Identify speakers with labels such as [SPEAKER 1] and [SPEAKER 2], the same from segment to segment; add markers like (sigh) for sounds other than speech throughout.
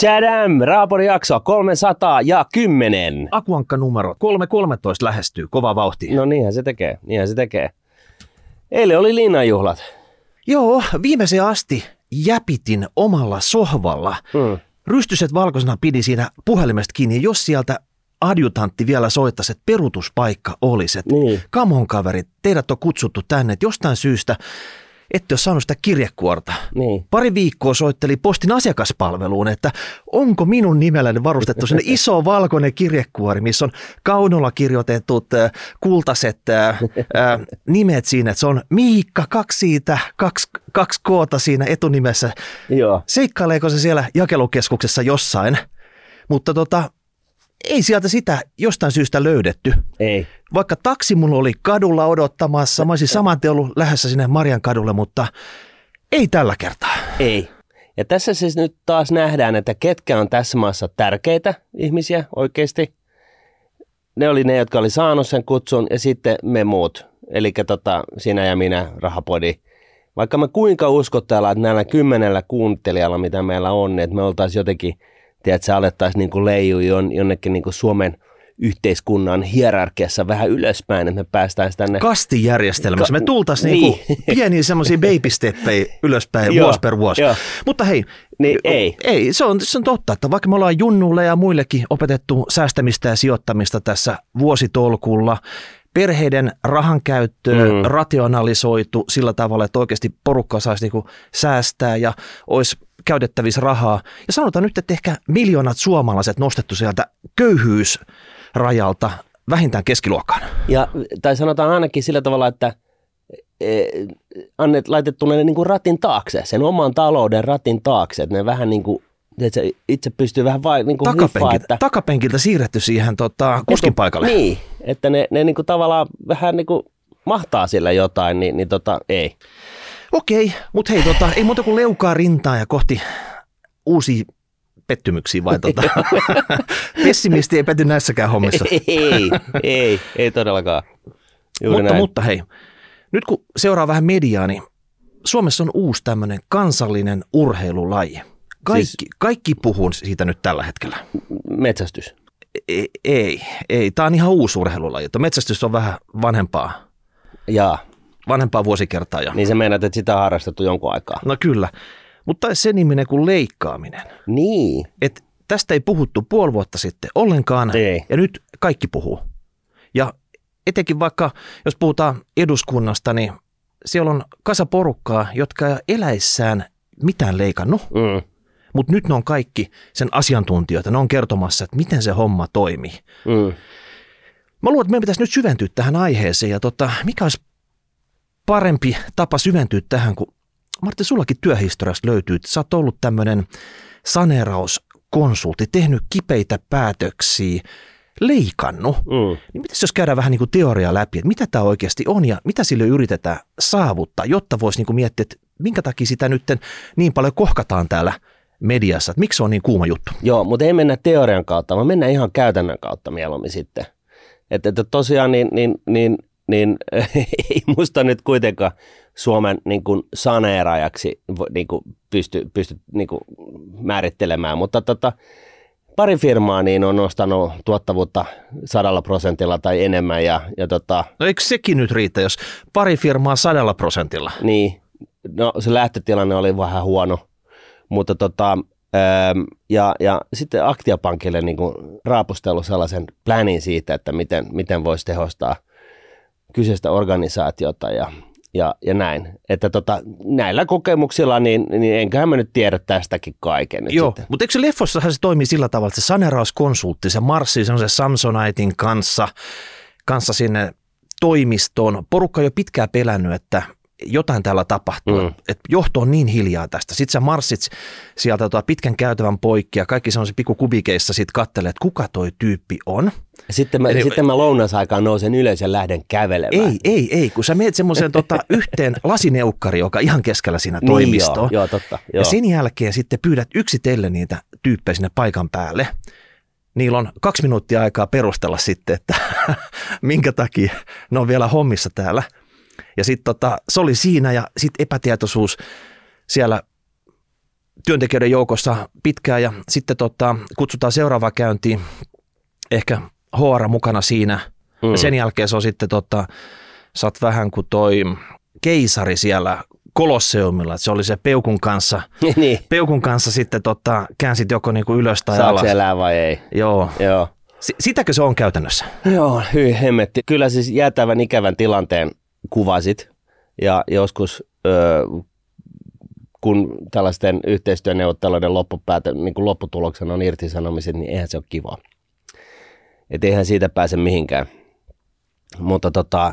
[SPEAKER 1] Tadam! Raapori jakso 310.
[SPEAKER 2] Akuankka numero 313 lähestyy, kova vauhti.
[SPEAKER 1] No niinhän se tekee, niinhän se tekee. Eilen oli linnanjuhlat.
[SPEAKER 2] Joo, viimeiseen asti jäpitin omalla sohvalla.
[SPEAKER 1] Mm.
[SPEAKER 2] Rystyset valkoisena pidi siinä puhelimesta kiinni, ja jos sieltä adjutantti vielä soittaisi, että perutuspaikka olisi. Että
[SPEAKER 1] Niin.
[SPEAKER 2] come on kaverit, teidät on kutsuttu tänne, että jostain syystä ette ole saanut sitä kirjekuorta.
[SPEAKER 1] Niin.
[SPEAKER 2] Pari viikkoa soitteli postin asiakaspalveluun, että onko minun nimelläni varustettu sinne (laughs) iso valkoinen kirjekuori, missä on kaunolla kirjoitetut äh, kultaiset äh, äh, nimet siinä, että se on Miikka, kaksi siitä, kaksi, kaksi koota siinä etunimessä.
[SPEAKER 1] Joo.
[SPEAKER 2] Seikkaileeko se siellä jakelukeskuksessa jossain, mutta tota, ei sieltä sitä jostain syystä löydetty.
[SPEAKER 1] Ei.
[SPEAKER 2] Vaikka taksi mulla oli kadulla odottamassa, mä olisin saman tien ollut lähdössä sinne Marian kadulle, mutta ei tällä kertaa.
[SPEAKER 1] Ei. Ja tässä siis nyt taas nähdään, että ketkä on tässä maassa tärkeitä ihmisiä oikeasti. Ne oli ne, jotka oli saanut sen kutsun ja sitten me muut. Eli tota, sinä ja minä, rahapodi. Vaikka me kuinka uskotellaan, että näillä kymmenellä kuuntelijalla, mitä meillä on, niin että me oltaisiin jotenkin, tiedätkö, alettaisiin niin leijua jon, jonnekin niin Suomen yhteiskunnan hierarkiassa vähän ylöspäin, että me päästään tänne.
[SPEAKER 2] Kastijärjestelmässä. Me tultaisiin
[SPEAKER 1] niin.
[SPEAKER 2] niinku (laughs) pieniä semmoisia baby steppejä ylöspäin
[SPEAKER 1] Joo,
[SPEAKER 2] vuosi per vuosi.
[SPEAKER 1] joo.
[SPEAKER 2] Mutta hei,
[SPEAKER 1] Niin ei.
[SPEAKER 2] ei se, on, se on totta, että vaikka me ollaan junnulle ja muillekin opetettu säästämistä ja sijoittamista tässä vuositolkulla, perheiden rahankäyttöä
[SPEAKER 1] Mm.
[SPEAKER 2] mm. rationalisoitu sillä tavalla, että oikeasti porukka saisi niinku säästää ja olisi käytettävissä rahaa. Ja sanotaan nyt, että ehkä miljoonat suomalaiset nostettu sieltä köyhyysrajalta vähintään keskiluokkaan.
[SPEAKER 1] Ja, tai sanotaan ainakin sillä tavalla, että e, annet, laitettu ne niin kuin ratin taakse, sen oman talouden ratin taakse, että ne vähän niin kuin, että se itse pystyy vähän vai, niin kuin hiffaa,
[SPEAKER 2] Takapenkiltä,
[SPEAKER 1] että,
[SPEAKER 2] takapenkiltä siirretty siihen tota, kuskin paikalle.
[SPEAKER 1] Niin, että ne, ne niin kuin tavallaan vähän niin kuin mahtaa sillä jotain, niin, niin tota, ei.
[SPEAKER 2] Okei, mutta hei, tota, ei muuta kuin leukaa rintaa ja kohti uusia pettymyksiä vai tota, (laughs) pessimisti ei pety näissäkään hommissa.
[SPEAKER 1] ei, ei, ei todellakaan. Juuri
[SPEAKER 2] mutta,
[SPEAKER 1] näin.
[SPEAKER 2] mutta hei, nyt kun seuraa vähän mediaa, niin Suomessa on uusi tämmöinen kansallinen urheilulaji. Kaikki,
[SPEAKER 1] Siis-
[SPEAKER 2] kaikki puhuu siitä nyt tällä hetkellä.
[SPEAKER 1] Metsästys.
[SPEAKER 2] Ei, ei, ei. Tämä on ihan uusi urheilulaji. Metsästys on vähän vanhempaa,
[SPEAKER 1] Jaa,
[SPEAKER 2] vanhempaa vuosikertaa jo.
[SPEAKER 1] niin se meinaat, että sitä on harrastettu jonkun aikaa.
[SPEAKER 2] No kyllä, mutta se niminen kuin leikkaaminen.
[SPEAKER 1] Niin,
[SPEAKER 2] Et tästä ei puhuttu puoli vuotta sitten ollenkaan,
[SPEAKER 1] Ei.
[SPEAKER 2] ja nyt kaikki puhuu. Ja etenkin vaikka, jos puhutaan eduskunnasta, niin siellä on kasa porukkaa, jotka ei eläissään mitään leikannut,
[SPEAKER 1] mm,
[SPEAKER 2] mutta nyt ne on kaikki sen asiantuntijoita, ne on kertomassa, että miten se homma toimii.
[SPEAKER 1] mm.
[SPEAKER 2] Mä luulen, että meidän pitäisi nyt syventyä tähän aiheeseen, ja tota, mikä olisi parempi tapa syventyä tähän, kun Martti, sullakin työhistoriasta löytyy, että sä oot ollut tämmöinen saneerauskonsultti, tehnyt kipeitä päätöksiä, leikannut.
[SPEAKER 1] Mm.
[SPEAKER 2] Niin mitäs jos käydään vähän niin kuin teoriaa läpi, että mitä tämä oikeasti on ja mitä sille yritetään saavuttaa, jotta voisi niin kuin miettiä, että minkä takia sitä nyt niin paljon kohkataan täällä mediassa, että miksi se on niin kuuma juttu.
[SPEAKER 1] Joo, mutta ei mennä teorian kautta, vaan mennään ihan käytännön kautta mieluummin sitten. Että, että tosiaan niin, niin, niin, niin (laughs) ei musta nyt kuitenkaan Suomen niin kuin saneeraajaksi vo- niin kuin pysty, pysty niin kuin määrittelemään, mutta tota, pari firmaa niin on nostanut tuottavuutta sadalla prosentilla tai enemmän ja, ja tota,
[SPEAKER 2] No eikö sekin nyt riitä, jos pari firmaa sadalla prosentilla?
[SPEAKER 1] Niin, no se lähtötilanne oli vähän huono, mutta tota, ähm, ja, ja sitten Aktiapankille niin kuin raapustellut sellaisen planin siitä, että miten, miten voisi tehostaa kyseistä organisaatiota ja, ja, ja näin. Että tota, näillä kokemuksilla, niin, niin enköhän mä nyt tiedä tästäkin kaiken nyt
[SPEAKER 2] Joo,
[SPEAKER 1] sitten.
[SPEAKER 2] mutta eikö se leffossahan se toimii sillä tavalla, että se saneerauskonsultti, se marssii semmoisen Samsonitein kanssa, kanssa sinne toimistoon. Porukka on jo pitkään pelännyt, että jotain täällä tapahtuu,
[SPEAKER 1] Mm.
[SPEAKER 2] että johto on niin hiljaa tästä. Sitten sä marssit sieltä tota pitkän käytävän poikki ja kaikki semmoisen pikku kubikeissa sitten kattelee, että kuka toi tyyppi on.
[SPEAKER 1] Sitten mä,
[SPEAKER 2] Eli-
[SPEAKER 1] sitten mä lounasaikaan nousen ylös ja lähden kävelemään.
[SPEAKER 2] Ei, ei, ei, kun sä meet semmoiseen tota, (laughs) yhteen lasineukkari, joka ihan keskellä siinä
[SPEAKER 1] Niin,
[SPEAKER 2] toimistoon.
[SPEAKER 1] joo, joo, totta. Joo.
[SPEAKER 2] Ja sen jälkeen sitten pyydät yksitellen niitä tyyppejä sinne paikan päälle. Niillä on kaksi minuuttia aikaa perustella sitten, että (laughs) minkä takia ne on vielä hommissa täällä. Ja sitten tota, se oli siinä ja sitten epätietoisuus siellä työntekijöiden joukossa pitkään ja sitten tota, kutsutaan seuraava käyntiin, ehkä HR mukana siinä. Mm. Ja sen jälkeen se on sitten, tota, sä oot vähän kuin toi keisari siellä Kolosseumilla, että se oli se peukun kanssa, (laughs)
[SPEAKER 1] niin.
[SPEAKER 2] peukun kanssa sitten tota, käänsit joko niinku ylös tai
[SPEAKER 1] Saako
[SPEAKER 2] alas.
[SPEAKER 1] elää vai ei?
[SPEAKER 2] Joo.
[SPEAKER 1] Joo.
[SPEAKER 2] S- sitäkö se on käytännössä?
[SPEAKER 1] Joo, hyi hemmetti. Kyllä siis jäätävän ikävän tilanteen kuvasit ja joskus kun tällaisten yhteistyöneuvotteluiden loppupäätä, niin kuin lopputuloksena on irtisanomiset, niin eihän se ole kivaa. Et eihän siitä pääse mihinkään. Mutta tota,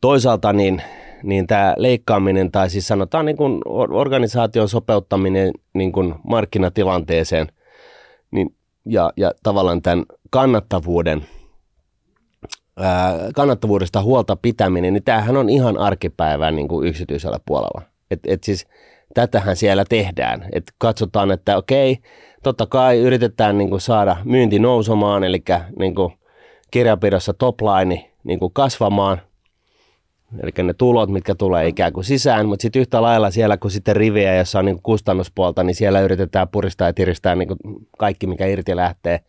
[SPEAKER 1] toisaalta niin, niin tämä leikkaaminen tai siis sanotaan niin kuin organisaation sopeuttaminen niin kuin markkinatilanteeseen niin, ja, ja tavallaan tämän kannattavuuden kannattavuudesta huolta pitäminen, niin tämähän on ihan arkipäivää niin kuin yksityisellä puolella. Et, et siis tätähän siellä tehdään. Et katsotaan, että okei, totta kai yritetään niin kuin saada myynti nousemaan, eli niin kuin kirjanpidossa topline niin kuin kasvamaan, eli ne tulot, mitkä tulee ikään kuin sisään, mutta sitten yhtä lailla siellä, kun sitten riviä, jossa on niin kuin kustannuspuolta, niin siellä yritetään puristaa ja tiristää niin kuin kaikki, mikä irti lähtee,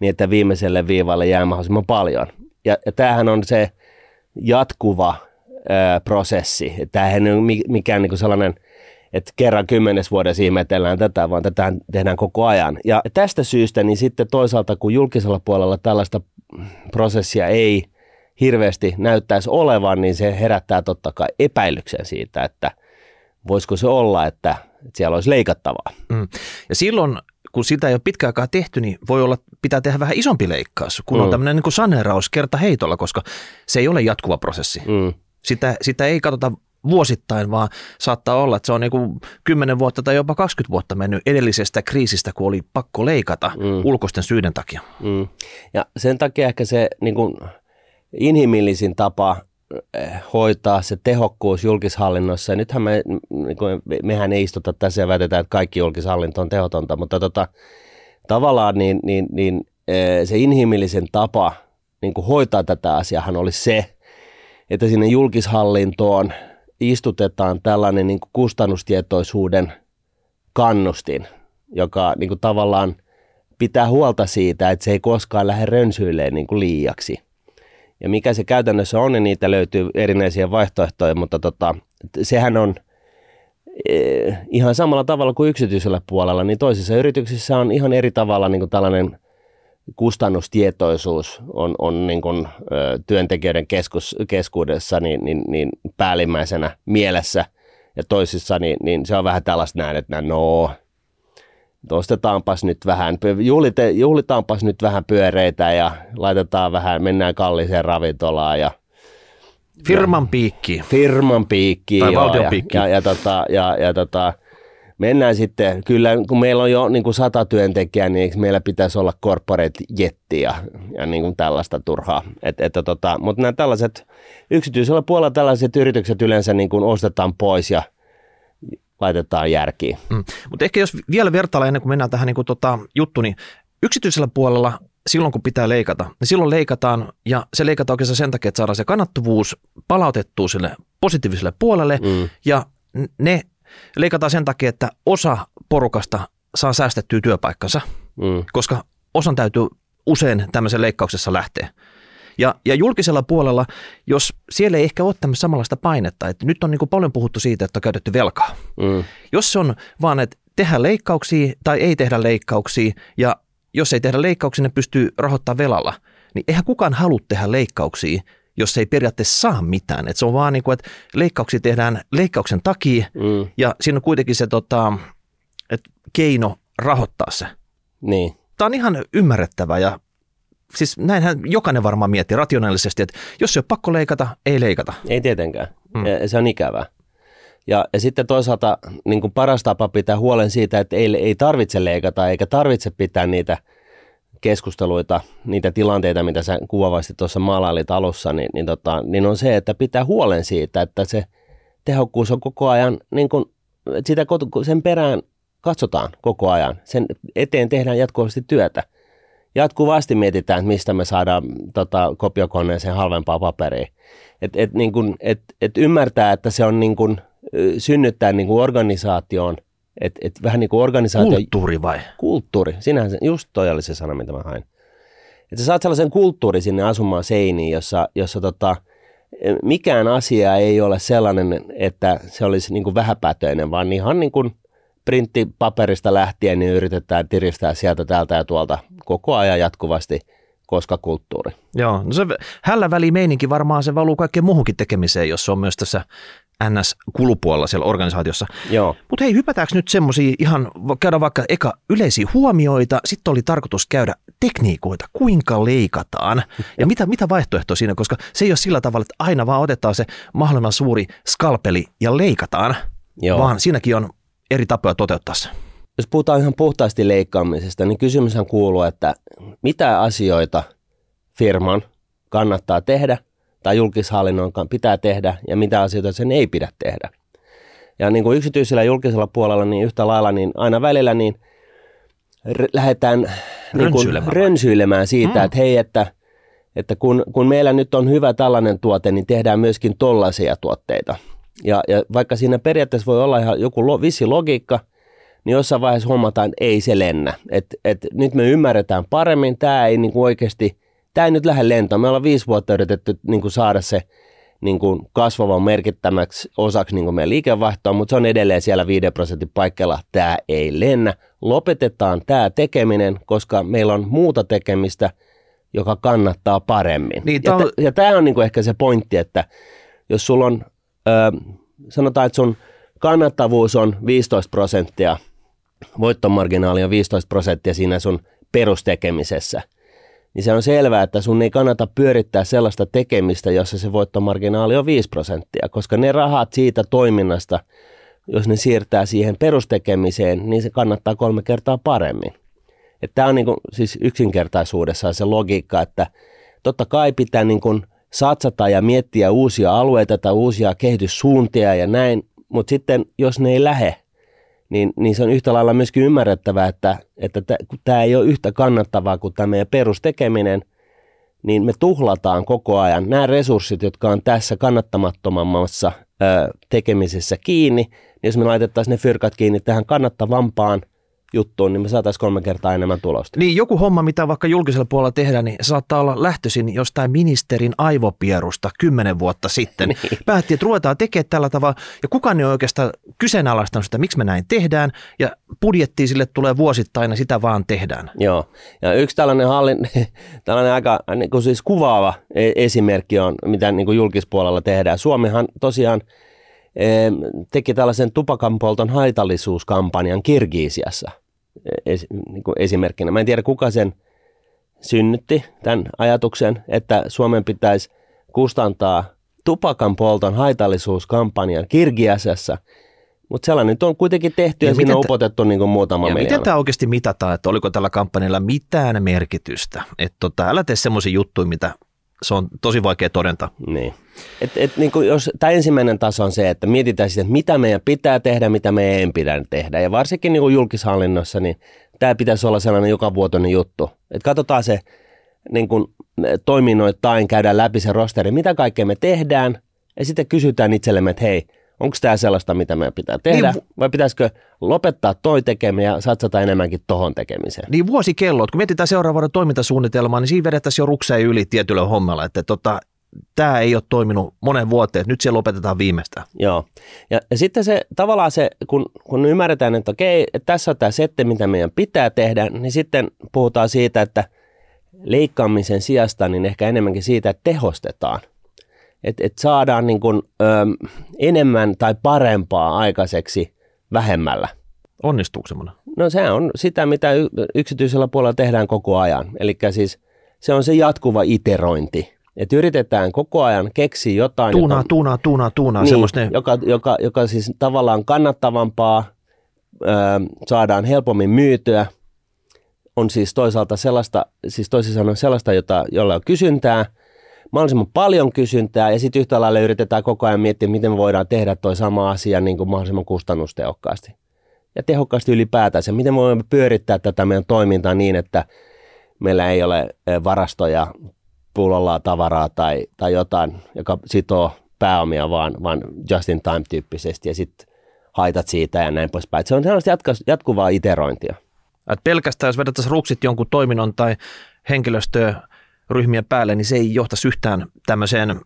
[SPEAKER 1] niin että viimeiselle viivalle jää mahdollisimman paljon. Ja, ja tämähän on se jatkuva ää, prosessi. Tämähän ei ole mikään niin kuin sellainen, että kerran kymmenes vuodessa ihmetellään tätä, vaan tätä tehdään koko ajan. Ja tästä syystä niin sitten toisaalta, kun julkisella puolella tällaista prosessia ei hirveästi näyttäisi olevan, niin se herättää totta kai epäilyksen siitä, että voisiko se olla, että, että siellä olisi leikattavaa.
[SPEAKER 2] Mm. Ja silloin, kun sitä ei ole pitkään aikaa tehty, niin voi olla, pitää tehdä vähän isompi leikkaus, kun mm. on tämmöinen niin saneeraus kerta heitolla, koska se ei ole jatkuva prosessi.
[SPEAKER 1] Mm.
[SPEAKER 2] Sitä, sitä ei katsota vuosittain, vaan saattaa olla, että se on niin kuin 10 vuotta tai jopa 20 vuotta mennyt edellisestä kriisistä, kun oli pakko leikata mm. ulkoisten syiden takia.
[SPEAKER 1] Mm. Ja sen takia ehkä se niin kuin inhimillisin tapa hoitaa se tehokkuus julkishallinnossa. Ja nythän me, niin kuin, mehän ei istuta tässä ja väitetään, että kaikki julkishallinto on tehotonta, mutta tota, tavallaan niin, niin, niin, eh, se inhimillisen tapa niin kuin hoitaa tätä asiaa olisi se, että sinne julkishallintoon istutetaan tällainen niin kuin kustannustietoisuuden kannustin, joka niin kuin tavallaan pitää huolta siitä, että se ei koskaan lähde rönsyilemään niin kuin liiaksi. Ja mikä se käytännössä on, niin niitä löytyy erinäisiä vaihtoehtoja, mutta tota, sehän on eh, ihan samalla tavalla kuin yksityisellä puolella, niin toisissa yrityksissä on ihan eri tavalla niin kuin tällainen kustannustietoisuus on, on niin kuin, ö, työntekijöiden keskus, keskuudessa niin, niin, niin päällimmäisenä mielessä. Ja toisissa niin, niin se on vähän tällaista näin, että no, ostetaanpas nyt vähän, juhlite, juhlitaanpas nyt vähän pyöreitä ja laitetaan vähän, mennään kalliseen ravintolaan ja
[SPEAKER 2] Firman piikki.
[SPEAKER 1] Firman piikki.
[SPEAKER 2] Tai
[SPEAKER 1] joo,
[SPEAKER 2] valtion
[SPEAKER 1] ja,
[SPEAKER 2] piikki.
[SPEAKER 1] Ja, ja, tota, ja, ja tota, mennään sitten, kyllä kun meillä on jo niin kuin sata työntekijää, niin meillä pitäisi olla corporate jetti ja, ja niin kuin tällaista turhaa. Et, et, tota, mutta nämä tällaiset, yksityisellä puolella tällaiset yritykset yleensä niin kuin ostetaan pois ja laitetaan järkiin.
[SPEAKER 2] Mm. Mutta ehkä jos vielä vertailla ennen kuin mennään tähän niin kuin tota juttu, niin yksityisellä puolella silloin kun pitää leikata, niin silloin leikataan ja se leikataan oikeastaan sen takia, että saadaan se kannattavuus palautettua sille positiiviselle puolelle
[SPEAKER 1] Mm.
[SPEAKER 2] ja ne leikataan sen takia, että osa porukasta saa säästettyä työpaikkansa,
[SPEAKER 1] Mm.
[SPEAKER 2] koska osan täytyy usein tämmöisen leikkauksessa lähteä. Ja, ja julkisella puolella, jos siellä ei ehkä ole tämmöistä samanlaista painetta, että nyt on niin kuin paljon puhuttu siitä, että on käytetty velkaa.
[SPEAKER 1] Mm.
[SPEAKER 2] Jos se on vaan, että tehdään leikkauksia tai ei tehdä leikkauksia ja jos ei tehdä leikkauksia, ne pystyy rahoittamaan velalla, niin eihän kukaan halua tehdä leikkauksia, jos ei periaatteessa saa mitään. Et se on vaan niin kuin, että leikkauksia tehdään leikkauksen takia
[SPEAKER 1] Mm.
[SPEAKER 2] ja siinä on kuitenkin se tota, että keino rahoittaa se.
[SPEAKER 1] Niin.
[SPEAKER 2] Tämä on ihan ymmärrettävä ja siis näinhän jokainen varmaan miettii rationaalisesti, että jos ei ole pakko leikata, ei leikata.
[SPEAKER 1] Ei tietenkään.
[SPEAKER 2] Mm.
[SPEAKER 1] Se on ikävää. Ja, ja sitten toisaalta niin kuin paras tapa pitää huolen siitä, että ei, ei tarvitse leikata eikä tarvitse pitää niitä keskusteluita, niitä tilanteita, mitä sä kuvaavasti tuossa maalailit alussa, niin, niin, tota, niin on se, että pitää huolen siitä, että se tehokkuus on koko ajan, niin kuin, sitä, sen perään katsotaan koko ajan. Sen eteen tehdään jatkuvasti työtä. Jatkuvasti mietitään, että mistä me saadaan tota, kopiokoneeseen halvempaa paperia. Et, et, niin kun, et, et ymmärtää, että se on niin kun, synnyttää niin kun organisaatioon Et, et vähän niin kuin organisaatio...
[SPEAKER 2] Kulttuuri vai?
[SPEAKER 1] Kulttuuri, sinähän se, just toi oli se sana, mitä mä hain. Että sä saat sellaisen kulttuuri sinne asumaan seiniin, jossa, jossa tota, mikään asia ei ole sellainen, että se olisi niin kuin vähäpätöinen, vaan ihan niin kuin printtipaperista lähtien niin yritetään tiristää sieltä täältä ja tuolta koko ajan jatkuvasti, koska kulttuuri.
[SPEAKER 2] Joo, no se hällä meininki varmaan se valuu kaikkeen muuhunkin tekemiseen, jos se on myös tässä NS-kulupuolella siellä organisaatiossa.
[SPEAKER 1] Joo.
[SPEAKER 2] Mutta hei, hypätäänkö nyt semmoisia ihan, käydä vaikka eka yleisiä huomioita, sitten oli tarkoitus käydä tekniikoita, kuinka leikataan ja mitä, mitä vaihtoehtoja siinä, koska se ei ole sillä tavalla, että aina vaan otetaan se mahdollisimman suuri skalpeli ja leikataan, Joo. vaan siinäkin on eri tapoja toteuttaa se.
[SPEAKER 1] Jos puhutaan ihan puhtaasti leikkaamisesta, niin kysymyshän kuuluu, että mitä asioita firman kannattaa tehdä tai julkishallinnon pitää tehdä ja mitä asioita sen ei pidä tehdä. Ja niin kuin yksityisellä ja julkisella puolella, niin yhtä lailla, niin aina välillä niin r- lähdetään niin kuin rönsyilemään siitä, mm. että hei, että, että kun, kun meillä nyt on hyvä tällainen tuote, niin tehdään myöskin tollaisia tuotteita. Ja, ja vaikka siinä periaatteessa voi olla ihan joku lo, vissi logiikka, niin jossain vaiheessa huomataan, että ei se lennä. Et, et nyt me ymmärretään paremmin, tämä ei niin kuin oikeasti – tämä ei nyt lähde lentoon. Me ollaan viisi vuotta yritetty niin kuin saada se niin kuin kasvavan merkittämäksi osaksi niin kuin meidän liikevaihtoa, mutta se on edelleen siellä 5 prosentin paikalla. Tämä ei lennä. Lopetetaan tämä tekeminen, koska meillä on muuta tekemistä, joka kannattaa paremmin. Niin, ja, on... t- ja tämä on niin kuin ehkä se pointti, että jos sulla on, sanotaan, että sun kannattavuus on 15 prosenttia, voittomarginaali on 15 prosenttia siinä sun perustekemisessä – niin se on selvää, että sun ei kannata pyörittää sellaista tekemistä, jossa se voittomarginaali on 5 prosenttia, koska ne rahat siitä toiminnasta, jos ne siirtää siihen perustekemiseen, niin se kannattaa kolme kertaa paremmin. Tämä on niin siis yksinkertaisuudessaan se logiikka, että totta kai pitää niin satsata ja miettiä uusia alueita tai uusia kehityssuuntia ja näin, mutta sitten jos ne ei lähe, niin, niin se on yhtä lailla myöskin ymmärrettävää, että, että tämä ei ole yhtä kannattavaa kuin tämä meidän perustekeminen, niin me tuhlataan koko ajan nämä resurssit, jotka on tässä kannattamattomammassa ö, tekemisessä kiinni, niin jos me laitettaisiin ne fyrkat kiinni tähän kannattavampaan – juttuun, niin me saataisiin kolme kertaa enemmän tulosta.
[SPEAKER 2] Niin joku homma, mitä vaikka julkisella puolella tehdään, niin saattaa olla lähtöisin jostain ministerin aivopierusta kymmenen vuotta sitten. (laughs) niin. Päätti, että ruvetaan tekemään tällä tavalla, ja kukaan ei ole oikeastaan kyseenalaistanut sitä, miksi me näin tehdään, ja budjetti sille tulee vuosittain, ja sitä vaan tehdään.
[SPEAKER 1] Joo, ja yksi tällainen, hallin, (laughs) tällainen aika niin kuin siis kuvaava e- esimerkki on, mitä niin kuin julkispuolella tehdään. Suomihan tosiaan teki tällaisen tupakanpolton haitallisuuskampanjan Kirgiisiassa es, niin kuin esimerkkinä. Mä en tiedä, kuka sen synnytti, tämän ajatuksen, että Suomen pitäisi kustantaa tupakan polton haitallisuuskampanjan Kirgiasiassa, mutta sellainen nyt on kuitenkin tehty ja, ja siinä on upotettu niin kuin muutama ja miljoona.
[SPEAKER 2] miten tämä oikeasti mitataan, että oliko tällä kampanjalla mitään merkitystä? Että tota, älä tee semmoisia juttuja, mitä se on tosi vaikea todenta.
[SPEAKER 1] Niin. Et, et, niin kuin jos, tämä ensimmäinen taso on se, että mietitään sitten, että mitä meidän pitää tehdä, mitä meidän ei pidä tehdä. Ja varsinkin niin kuin julkishallinnossa, niin tämä pitäisi olla sellainen joka vuotoinen juttu. Että katsotaan se niin kuin toiminnoittain, käydään läpi se rosteri, mitä kaikkea me tehdään, ja sitten kysytään itsellemme, että hei, onko tämä sellaista, mitä meidän pitää tehdä, niin, vai pitäisikö lopettaa toi tekeminen ja satsata enemmänkin tohon tekemiseen?
[SPEAKER 2] Niin vuosikellot, kun mietitään seuraavan vuoden toimintasuunnitelmaa, niin siinä vedettäisiin jo rukseen yli tietyllä hommalla, että tota, tämä ei ole toiminut monen vuoteen, nyt se lopetetaan viimeistään.
[SPEAKER 1] Joo, ja, ja sitten se tavallaan se, kun, kun ymmärretään, että okei, että tässä on tämä sette, mitä meidän pitää tehdä, niin sitten puhutaan siitä, että leikkaamisen sijasta, niin ehkä enemmänkin siitä, että tehostetaan – että et saadaan niin kuin, ö, enemmän tai parempaa aikaiseksi vähemmällä.
[SPEAKER 2] Onnistuuko semmoinen?
[SPEAKER 1] No se on sitä, mitä yksityisellä puolella tehdään koko ajan. Eli siis se on se jatkuva iterointi. Että yritetään koko ajan keksiä jotain.
[SPEAKER 2] Tuunaa, joka, tuunaa, tuunaa, tuunaa. Niin,
[SPEAKER 1] ne... joka, joka, joka siis tavallaan kannattavampaa, ö, saadaan helpommin myytyä. On siis toisaalta sellaista, siis toisin sanoen sellaista, jota, jolla on kysyntää – mahdollisimman paljon kysyntää ja sitten yhtä lailla yritetään koko ajan miettiä, miten me voidaan tehdä tuo sama asia niin kuin mahdollisimman kustannustehokkaasti. Ja tehokkaasti ylipäätään se, miten me voimme pyörittää tätä meidän toimintaa niin, että meillä ei ole varastoja, pullolla tavaraa tai, tai jotain, joka sitoo pääomia, vaan, vaan just in time tyyppisesti ja sitten haitat siitä ja näin poispäin. Se on sellaista jatkuvaa iterointia.
[SPEAKER 2] Et pelkästään jos vedettäisiin ruksit jonkun toiminnon tai henkilöstöryhmien päälle, niin se ei johtaisi yhtään tämmöiseen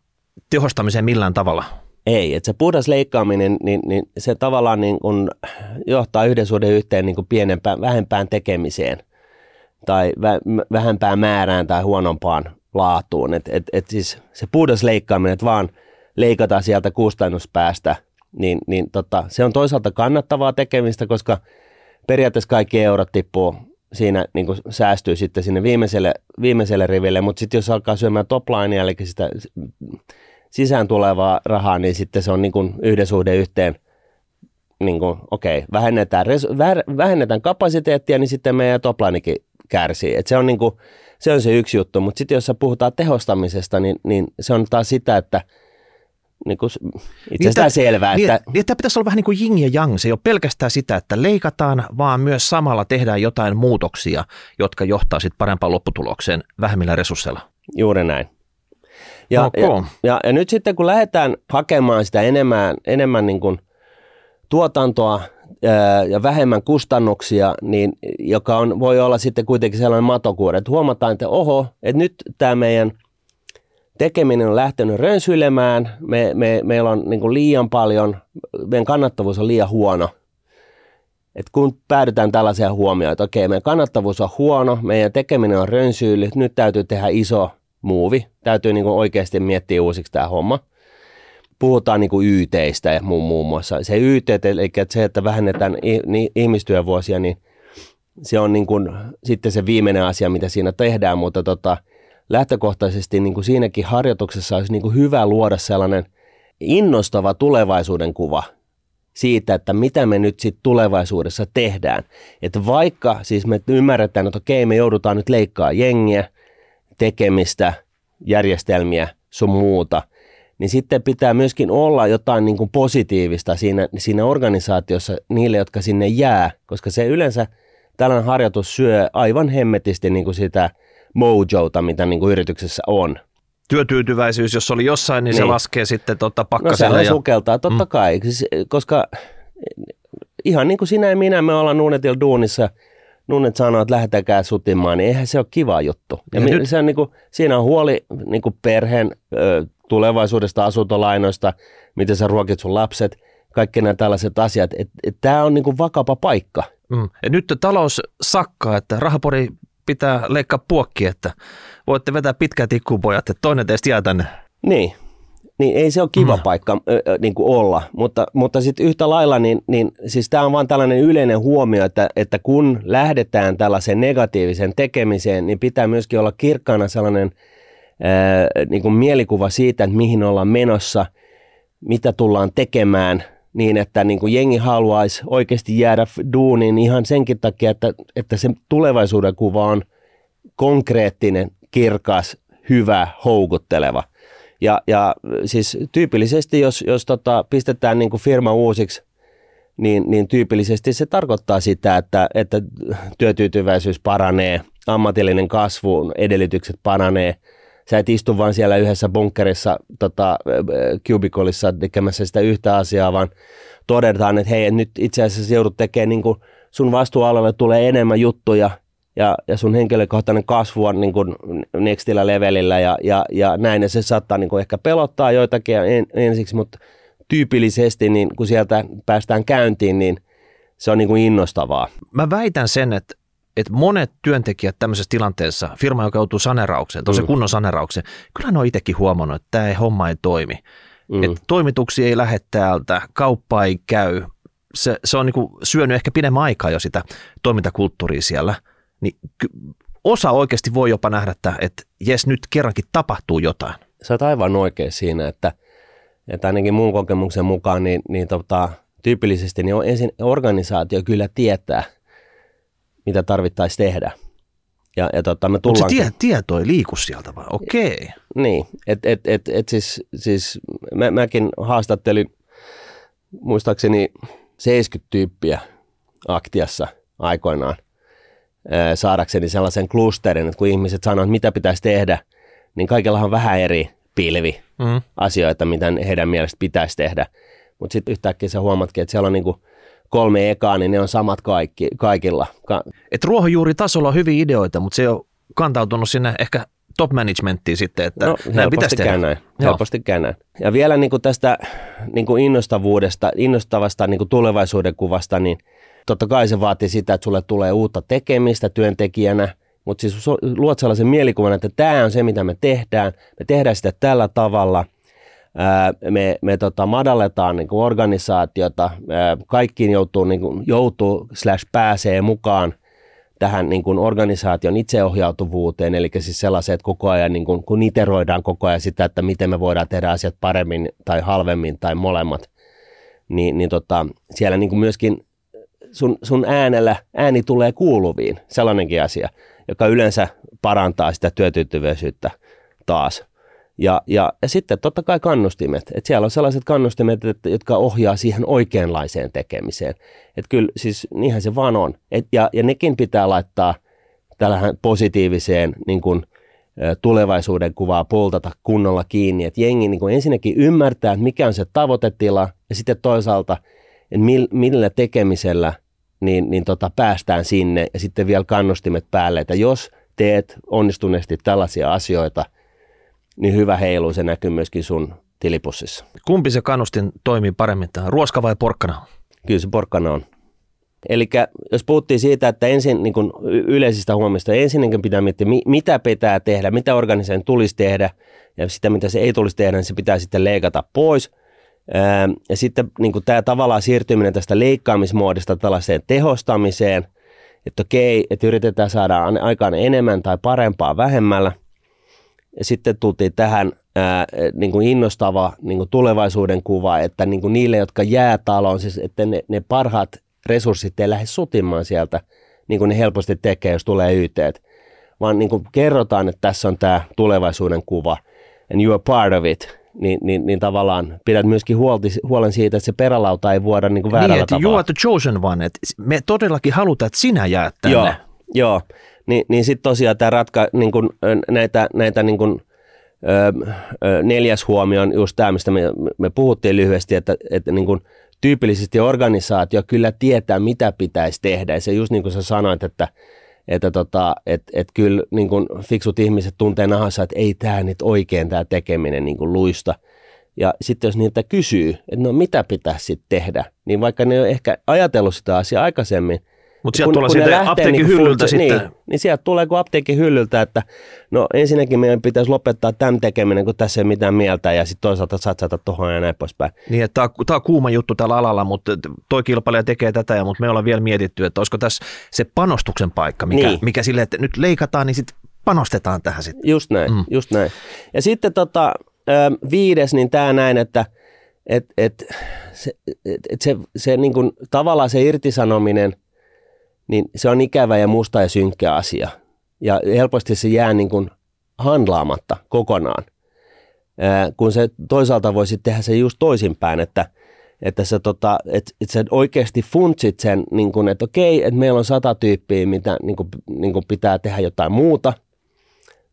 [SPEAKER 2] tehostamiseen millään tavalla.
[SPEAKER 1] Ei, että se puhdas leikkaaminen, niin, niin se tavallaan niin kun johtaa yhden suhde yhteen niin pienempään, vähempään tekemiseen tai vä, vähempään määrään tai huonompaan laatuun. Et, et, et siis se puhdas leikkaaminen, että vaan leikataan sieltä kustannuspäästä, niin, niin tota, se on toisaalta kannattavaa tekemistä, koska periaatteessa kaikki eurot tippuu siinä niin kuin säästyy sitten sinne viimeiselle, viimeiselle riville, mutta sitten jos alkaa syömään toplinea, eli sitä sisään tulevaa rahaa, niin sitten se on niin kuin yhden suhde yhteen, niin kuin, okei, vähennetään, vähennetään kapasiteettia, niin sitten meidän toplainikin kärsii. Et se, on niin kuin, se on se yksi juttu, mutta sitten jos puhutaan tehostamisesta, niin, niin se on taas sitä, että niin kuin itse asiassa niin, selvää.
[SPEAKER 2] Niin,
[SPEAKER 1] että,
[SPEAKER 2] niin, tämä pitäisi olla vähän niin kuin yin ja yang. Se ei ole pelkästään sitä, että leikataan, vaan myös samalla tehdään jotain muutoksia, jotka johtaa sitten parempaan lopputulokseen vähemmillä resursseilla.
[SPEAKER 1] Juuri näin. Ja, okay. ja, ja, ja nyt sitten kun lähdetään hakemaan sitä enemmän, enemmän niin kuin tuotantoa ää, ja vähemmän kustannuksia, niin, joka on, voi olla sitten kuitenkin sellainen matokuori, että huomataan, että oho, että nyt tämä meidän tekeminen on lähtenyt rönsyilemään, me, me, meillä on niin liian paljon, meidän kannattavuus on liian huono. Et kun päädytään tällaisia huomioita, että okei, meidän kannattavuus on huono, meidän tekeminen on rönsyily, nyt täytyy tehdä iso muuvi. Täytyy niin oikeasti miettiä uusiksi tämä homma. Puhutaan niin YTistä ja muun, muun muassa. Se YT, eli se, että vähennetään ihmistyövuosia, niin se on niin kuin sitten se viimeinen asia, mitä siinä tehdään, mutta tota, lähtökohtaisesti niin kuin siinäkin harjoituksessa olisi niin kuin hyvä luoda sellainen innostava tulevaisuuden kuva siitä, että mitä me nyt sitten tulevaisuudessa tehdään. Että vaikka siis me ymmärretään, että okei, me joudutaan nyt leikkaa jengiä – tekemistä, järjestelmiä, sun muuta, niin sitten pitää myöskin olla jotain niin kuin positiivista siinä, siinä organisaatiossa niille, jotka sinne jää, koska se yleensä tällainen harjoitus syö aivan hemmetisti niin kuin sitä mojota, mitä niin kuin yrityksessä on.
[SPEAKER 2] Työtyytyväisyys, jos oli jossain, niin, niin. se laskee sitten tuota
[SPEAKER 1] pakkaselle. No se ja... sukeltaa, totta mm. kai, siis, koska ihan niin kuin sinä ja minä, me ollaan Nuunetilla duunissa – Nunnet sanoo, että lähdetäänkään sutimaan, niin eihän se ole kiva juttu. Ja, ja nyt... se on niin kuin, siinä on huoli niin kuin perheen ö, tulevaisuudesta, asuntolainoista, miten sä ruokit sun lapset, kaikki nämä tällaiset asiat. Tämä on niin kuin vakapa paikka.
[SPEAKER 2] Mm. Ja nyt talous sakkaa, että rahapori pitää leikkaa puokki, että voitte vetää pitkät tikkupojat, että toinen teistä jää tänne.
[SPEAKER 1] Niin, niin ei se ole kiva mm. paikka ö, niin kuin olla. Mutta, mutta sitten yhtä lailla, niin, niin siis tämä on vain tällainen yleinen huomio, että, että kun lähdetään tällaiseen negatiiviseen tekemiseen, niin pitää myöskin olla kirkkaana sellainen ö, niin kuin mielikuva siitä, että mihin ollaan menossa, mitä tullaan tekemään, niin että niin kuin jengi haluaisi oikeasti jäädä duuniin ihan senkin takia, että, että se tulevaisuuden kuva on konkreettinen, kirkas, hyvä, houkutteleva. Ja, ja siis tyypillisesti, jos, jos tota, pistetään niin kuin firma uusiksi, niin, niin tyypillisesti se tarkoittaa sitä, että, että työtyytyväisyys paranee, ammatillinen kasvu, edellytykset paranee. Sä et istu vaan siellä yhdessä bunkkerissa, tota, cubicolissa tekemässä sitä yhtä asiaa, vaan todetaan, että hei, nyt itse asiassa joudut tekemään niin kuin sun vastuualueelle tulee enemmän juttuja – ja, ja sun henkilökohtainen kasvu on niin kuin nextillä levelillä ja, ja, ja näin, ja se saattaa niin kuin ehkä pelottaa joitakin en, ensiksi, mutta tyypillisesti niin kun sieltä päästään käyntiin, niin se on niin kuin innostavaa.
[SPEAKER 2] Mä väitän sen, että, että monet työntekijät tämmöisessä tilanteessa, firma, joka joutuu saneraukseen, tosi mm. kunnon saneraukseen, kyllä ne on itsekin huomannut, että tämä homma ei toimi. Mm. Että toimituksia ei lähde täältä, kauppa ei käy. Se, se on niin kuin syönyt ehkä pidemmän aikaa jo sitä toimintakulttuuria siellä – niin osa oikeasti voi jopa nähdä, että, että jes, nyt kerrankin tapahtuu jotain.
[SPEAKER 1] Sä oot aivan oikein siinä, että, että ainakin mun kokemuksen mukaan niin, niin tota, tyypillisesti niin on ensin organisaatio kyllä tietää, mitä tarvittaisiin tehdä. Ja, ja tota, me
[SPEAKER 2] Mutta se tie, tieto ei liiku sieltä vai? Okei. Okay.
[SPEAKER 1] Niin, että et, et, et siis, siis mä, mäkin haastattelin muistaakseni 70 tyyppiä Aktiassa aikoinaan – saadakseni sellaisen klusterin, että kun ihmiset sanoo, että mitä pitäisi tehdä, niin kaikilla on vähän eri pilvi mm. asioita, mitä heidän mielestä pitäisi tehdä. mutta sitten yhtäkkiä sä huomatkin, että siellä on niin kuin kolme ekaa, niin ne on samat kaikki, kaikilla. Ka-
[SPEAKER 2] Et ruohonjuuritasolla on hyviä ideoita, mutta se on kantautunut sinne ehkä top managementtiin sitten, että
[SPEAKER 1] no,
[SPEAKER 2] näin pitäisi tehdä.
[SPEAKER 1] näin. Helposti näin. Ja vielä niin kuin tästä niin kuin innostavuudesta, innostavasta niin kuin tulevaisuuden kuvasta, niin totta kai se vaatii sitä, että sulle tulee uutta tekemistä työntekijänä, mutta siis luot sellaisen mielikuvan, että tämä on se, mitä me tehdään, me tehdään sitä tällä tavalla, me, me tota, madalletaan niin kuin organisaatiota, kaikkiin joutuu, niin kuin, joutuu slash pääsee mukaan tähän niin kuin organisaation itseohjautuvuuteen, eli siis sellaiseen, että koko ajan niin kuin, kun iteroidaan koko ajan sitä, että miten me voidaan tehdä asiat paremmin tai halvemmin tai molemmat, niin, niin tota, siellä niin kuin myöskin sun, sun äänellä, ääni tulee kuuluviin, sellainenkin asia, joka yleensä parantaa sitä työtyytyväisyyttä taas. Ja, ja, ja sitten totta kai kannustimet. että siellä on sellaiset kannustimet, että, jotka ohjaa siihen oikeanlaiseen tekemiseen. Että kyllä siis niinhän se vaan on. Et, ja, ja nekin pitää laittaa tähän positiiviseen niin kuin, tulevaisuuden kuvaa poltata kunnolla kiinni. Että jengi niin kuin ensinnäkin ymmärtää, että mikä on se tavoitetila ja sitten toisaalta, että millä tekemisellä niin, niin tota, päästään sinne ja sitten vielä kannustimet päälle, että jos teet onnistuneesti tällaisia asioita – niin hyvä heilu, se näkyy myöskin sun tilipussissa.
[SPEAKER 2] Kumpi se kannustin toimii paremmin tähän, ruoska vai porkkana?
[SPEAKER 1] Kyllä se porkkana on. Eli jos puhuttiin siitä, että ensin niin kuin yleisistä huomista, ensinnäkin pitää miettiä, mitä pitää tehdä, mitä organisaation tulisi tehdä, ja sitä, mitä se ei tulisi tehdä, niin se pitää sitten leikata pois. Ja sitten niin kuin tämä tavallaan siirtyminen tästä leikkaamismoodista tällaiseen tehostamiseen, että okei, että yritetään saada aikaan enemmän tai parempaa vähemmällä, sitten tultiin tähän ää, niin kuin innostava niin kuin tulevaisuuden kuva, että niin kuin niille, jotka jää taloon, siis että ne, ne parhaat resurssit ei lähde sutimaan sieltä, niin kuin ne helposti tekee, jos tulee YT, vaan niin kuin kerrotaan, että tässä on tämä tulevaisuuden kuva, and you are part of it, niin, niin, niin tavallaan pidät myöskin huolti, huolen siitä, että se perälauta ei vuoda niin kuin väärällä niin,
[SPEAKER 2] tavalla. You are the chosen one, että me todellakin halutaan, että sinä jäät tänne.
[SPEAKER 1] Joo, joo niin, niin sitten tosiaan tämä ratka, niin kun, näitä, näitä niin kun, ö, ö, neljäs huomio on just tämä, mistä me, me puhuttiin lyhyesti, että, että niin kun, tyypillisesti organisaatio kyllä tietää, mitä pitäisi tehdä. Ja se just niin kuin sä sanoit, että, että tota, et, et kyllä niin kun fiksut ihmiset tuntee nahassa, että ei tämä nyt oikein tämä tekeminen niin luista. Ja sitten jos niiltä kysyy, että no mitä pitäisi sitten tehdä, niin vaikka ne on ehkä ajatellut sitä asiaa aikaisemmin,
[SPEAKER 2] mutta sieltä tulee sitten apteekin niin hyllyltä sitten.
[SPEAKER 1] Niin, niin sieltä tulee kuin apteekin hyllyltä, että no ensinnäkin meidän pitäisi lopettaa tämän tekeminen, kun tässä ei mitään mieltä ja sitten toisaalta satsata tuohon ja näin poispäin.
[SPEAKER 2] Niin, että tämä on kuuma juttu tällä alalla, mutta toi kilpailija tekee tätä, ja, mutta me ollaan vielä mietitty, että olisiko tässä se panostuksen paikka, mikä, niin. mikä sille, että nyt leikataan, niin sitten panostetaan tähän sitten.
[SPEAKER 1] Just näin, mm. just näin. Ja sitten tota, viides, niin tämä näin, että et, et, se, et se, se niin kuin, tavallaan se irtisanominen – niin se on ikävä ja musta ja synkkä asia. Ja helposti se jää niin kuin handlaamatta kokonaan. Ää, kun se toisaalta voisi tehdä se just toisinpäin, että, että sä, tota, et, et sä oikeasti funtsit sen, niin kuin, että okei, että meillä on sata tyyppiä, mitä niin kuin, niin kuin pitää tehdä jotain muuta,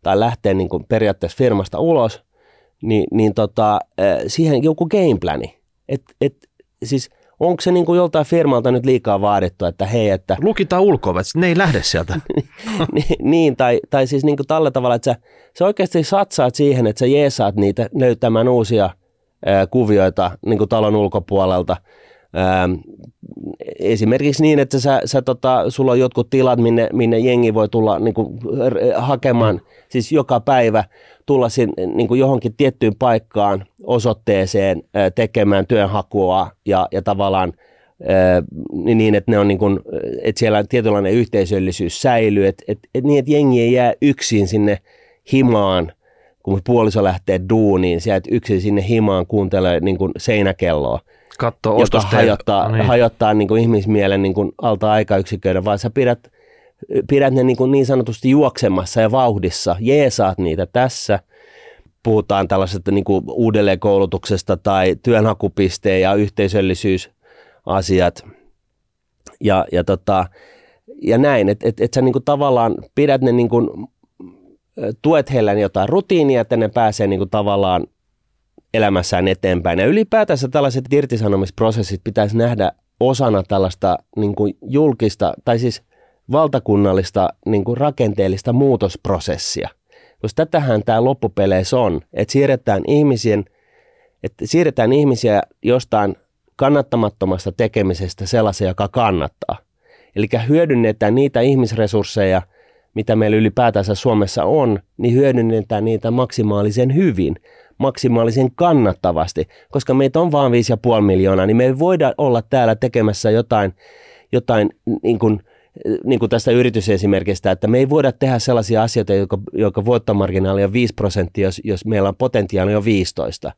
[SPEAKER 1] tai lähteä niin kuin periaatteessa firmasta ulos, niin, niin tota, siihen joku gameplani. Et, et, siis onko se niin kuin joltain firmalta nyt liikaa vaadittu, että hei, että...
[SPEAKER 2] Lukitaan ulkoa, että ne ei lähde sieltä. (laughs)
[SPEAKER 1] niin, tai, tai siis niin kuin tällä tavalla, että sä, sä oikeasti satsaat siihen, että sä jeesaat niitä löytämään uusia ää, kuvioita niin kuin talon ulkopuolelta. Ää, esimerkiksi niin, että sä, sä tota, sulla on jotkut tilat, minne, minne jengi voi tulla niin kuin, hakemaan, mm. Siis joka päivä tulla sin, niin kuin johonkin tiettyyn paikkaan, osoitteeseen tekemään työnhakua ja, ja tavallaan niin, että, ne on niin kuin, että siellä tietynlainen yhteisöllisyys säilyy, että, että, että niin, että jengi ei jää yksin sinne himaan, kun puoliso lähtee duuniin, sieltä yksin sinne himaan kuuntelee niin kuin seinäkelloa.
[SPEAKER 2] Katso
[SPEAKER 1] joka hajottaa, no niin. hajottaa niin kuin ihmismielen niin kuin alta aikayksiköiden, vaan sä pidät, pidät ne niin, kuin niin sanotusti juoksemassa ja vauhdissa, jeesaat niitä tässä, puhutaan tällaisesta niin kuin uudelleenkoulutuksesta tai työnhakupisteen ja yhteisöllisyysasiat. Ja, ja, tota, ja näin, että et, et sä niin kuin tavallaan pidät ne niin kuin, tuet heillä jotain rutiinia, että ne pääsee niin kuin tavallaan elämässään eteenpäin. Ja ylipäätänsä tällaiset irtisanomisprosessit pitäisi nähdä osana tällaista niin kuin julkista, tai siis valtakunnallista niin kuin rakenteellista muutosprosessia. Koska tätähän tämä loppupeleissä on, että siirretään, ihmisien, että siirretään ihmisiä jostain kannattamattomasta tekemisestä sellaisia, joka kannattaa. Eli hyödynnetään niitä ihmisresursseja, mitä meillä ylipäätänsä Suomessa on, niin hyödynnetään niitä maksimaalisen hyvin, maksimaalisen kannattavasti, koska meitä on vain 5,5 miljoonaa, niin me ei voida olla täällä tekemässä jotain, jotain niin kuin, niin kuin tästä yritysesimerkistä, että me ei voida tehdä sellaisia asioita, jotka, jotka voittomarginaali on 5 prosenttia, jos, jos meillä on potentiaali jo 15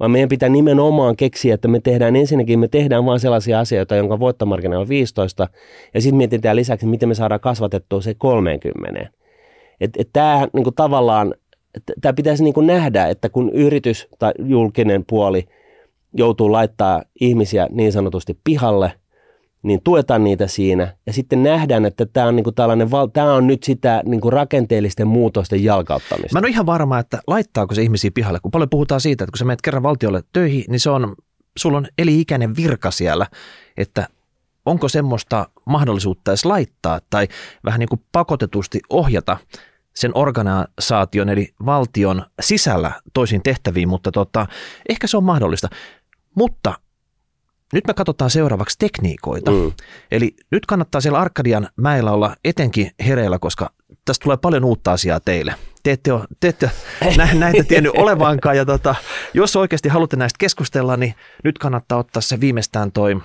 [SPEAKER 1] vaan meidän pitää nimenomaan keksiä, että me tehdään ensinnäkin, me tehdään vain sellaisia asioita, jonka voittomarginaali on 15, ja sitten mietitään lisäksi, miten me saadaan kasvatettua se 30. Että et tämä niin tavallaan, tämä pitäisi niin nähdä, että kun yritys tai julkinen puoli joutuu laittaa ihmisiä niin sanotusti pihalle, niin tuetaan niitä siinä ja sitten nähdään, että tämä on, niinku tällainen, tämä on nyt sitä niinku rakenteellisten muutosten jalkauttamista.
[SPEAKER 2] Mä en ole ihan varma, että laittaako se ihmisiä pihalle, kun paljon puhutaan siitä, että kun sä menet kerran valtiolle töihin, niin se on, sulla on eli-ikäinen virka siellä, että onko semmoista mahdollisuutta edes laittaa tai vähän niin kuin pakotetusti ohjata sen organisaation eli valtion sisällä toisiin tehtäviin, mutta tota, ehkä se on mahdollista. Mutta nyt me katsotaan seuraavaksi tekniikoita. Mm. Eli nyt kannattaa siellä Arkadian mäellä olla etenkin hereillä, koska tästä tulee paljon uutta asiaa teille. Te ette ole, te ette nä, näitä tiennyt (laughs) olevankaan. Ja tota, jos oikeasti haluatte näistä keskustella, niin nyt kannattaa ottaa se viimeistään toi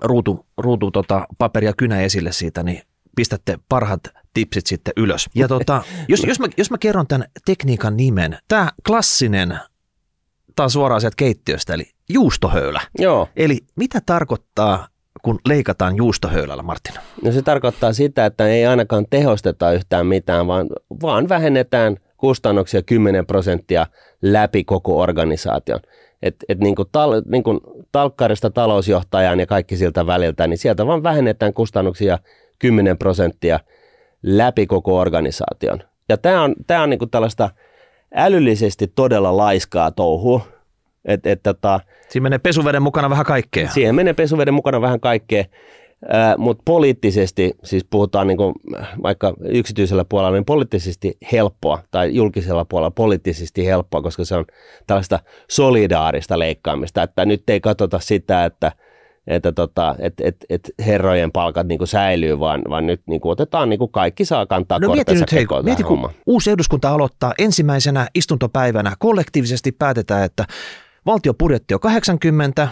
[SPEAKER 2] ruutu, ruutu tota, paperi ja kynä esille siitä, niin pistätte parhaat tipsit sitten ylös. Ja tota, jos, jos, mä, jos mä kerron tämän tekniikan nimen, tämä klassinen taas suoraan sieltä keittiöstä, eli juustohöylä.
[SPEAKER 1] Joo.
[SPEAKER 2] Eli mitä tarkoittaa, kun leikataan juustohöylällä, Martin?
[SPEAKER 1] No se tarkoittaa sitä, että ei ainakaan tehosteta yhtään mitään, vaan, vaan vähennetään kustannuksia 10 prosenttia läpi koko organisaation. Et, et niin kuin tal, niin kuin talkkarista talousjohtajaan ja kaikki siltä väliltä, niin sieltä vaan vähennetään kustannuksia 10 prosenttia läpi koko organisaation. Ja tämä on, tää on niin kuin tällaista älyllisesti todella laiskaa touhua. Et, et, tota,
[SPEAKER 2] Siinä menee pesuveden mukana vähän kaikkea.
[SPEAKER 1] Siihen menee pesuveden mukana vähän kaikkea, mutta poliittisesti, siis puhutaan niin kuin, vaikka yksityisellä puolella, niin poliittisesti helppoa, tai julkisella puolella poliittisesti helppoa, koska se on tällaista solidaarista leikkaamista, että nyt ei katsota sitä, että että tota, et, et, et herrojen palkat niinku säilyy, vaan, vaan nyt niinku otetaan niinku kaikki saa kantaa no, mieti nyt, hei, mieti, kun
[SPEAKER 2] uusi eduskunta aloittaa ensimmäisenä istuntopäivänä, kollektiivisesti päätetään, että valtiopudjetti on 80,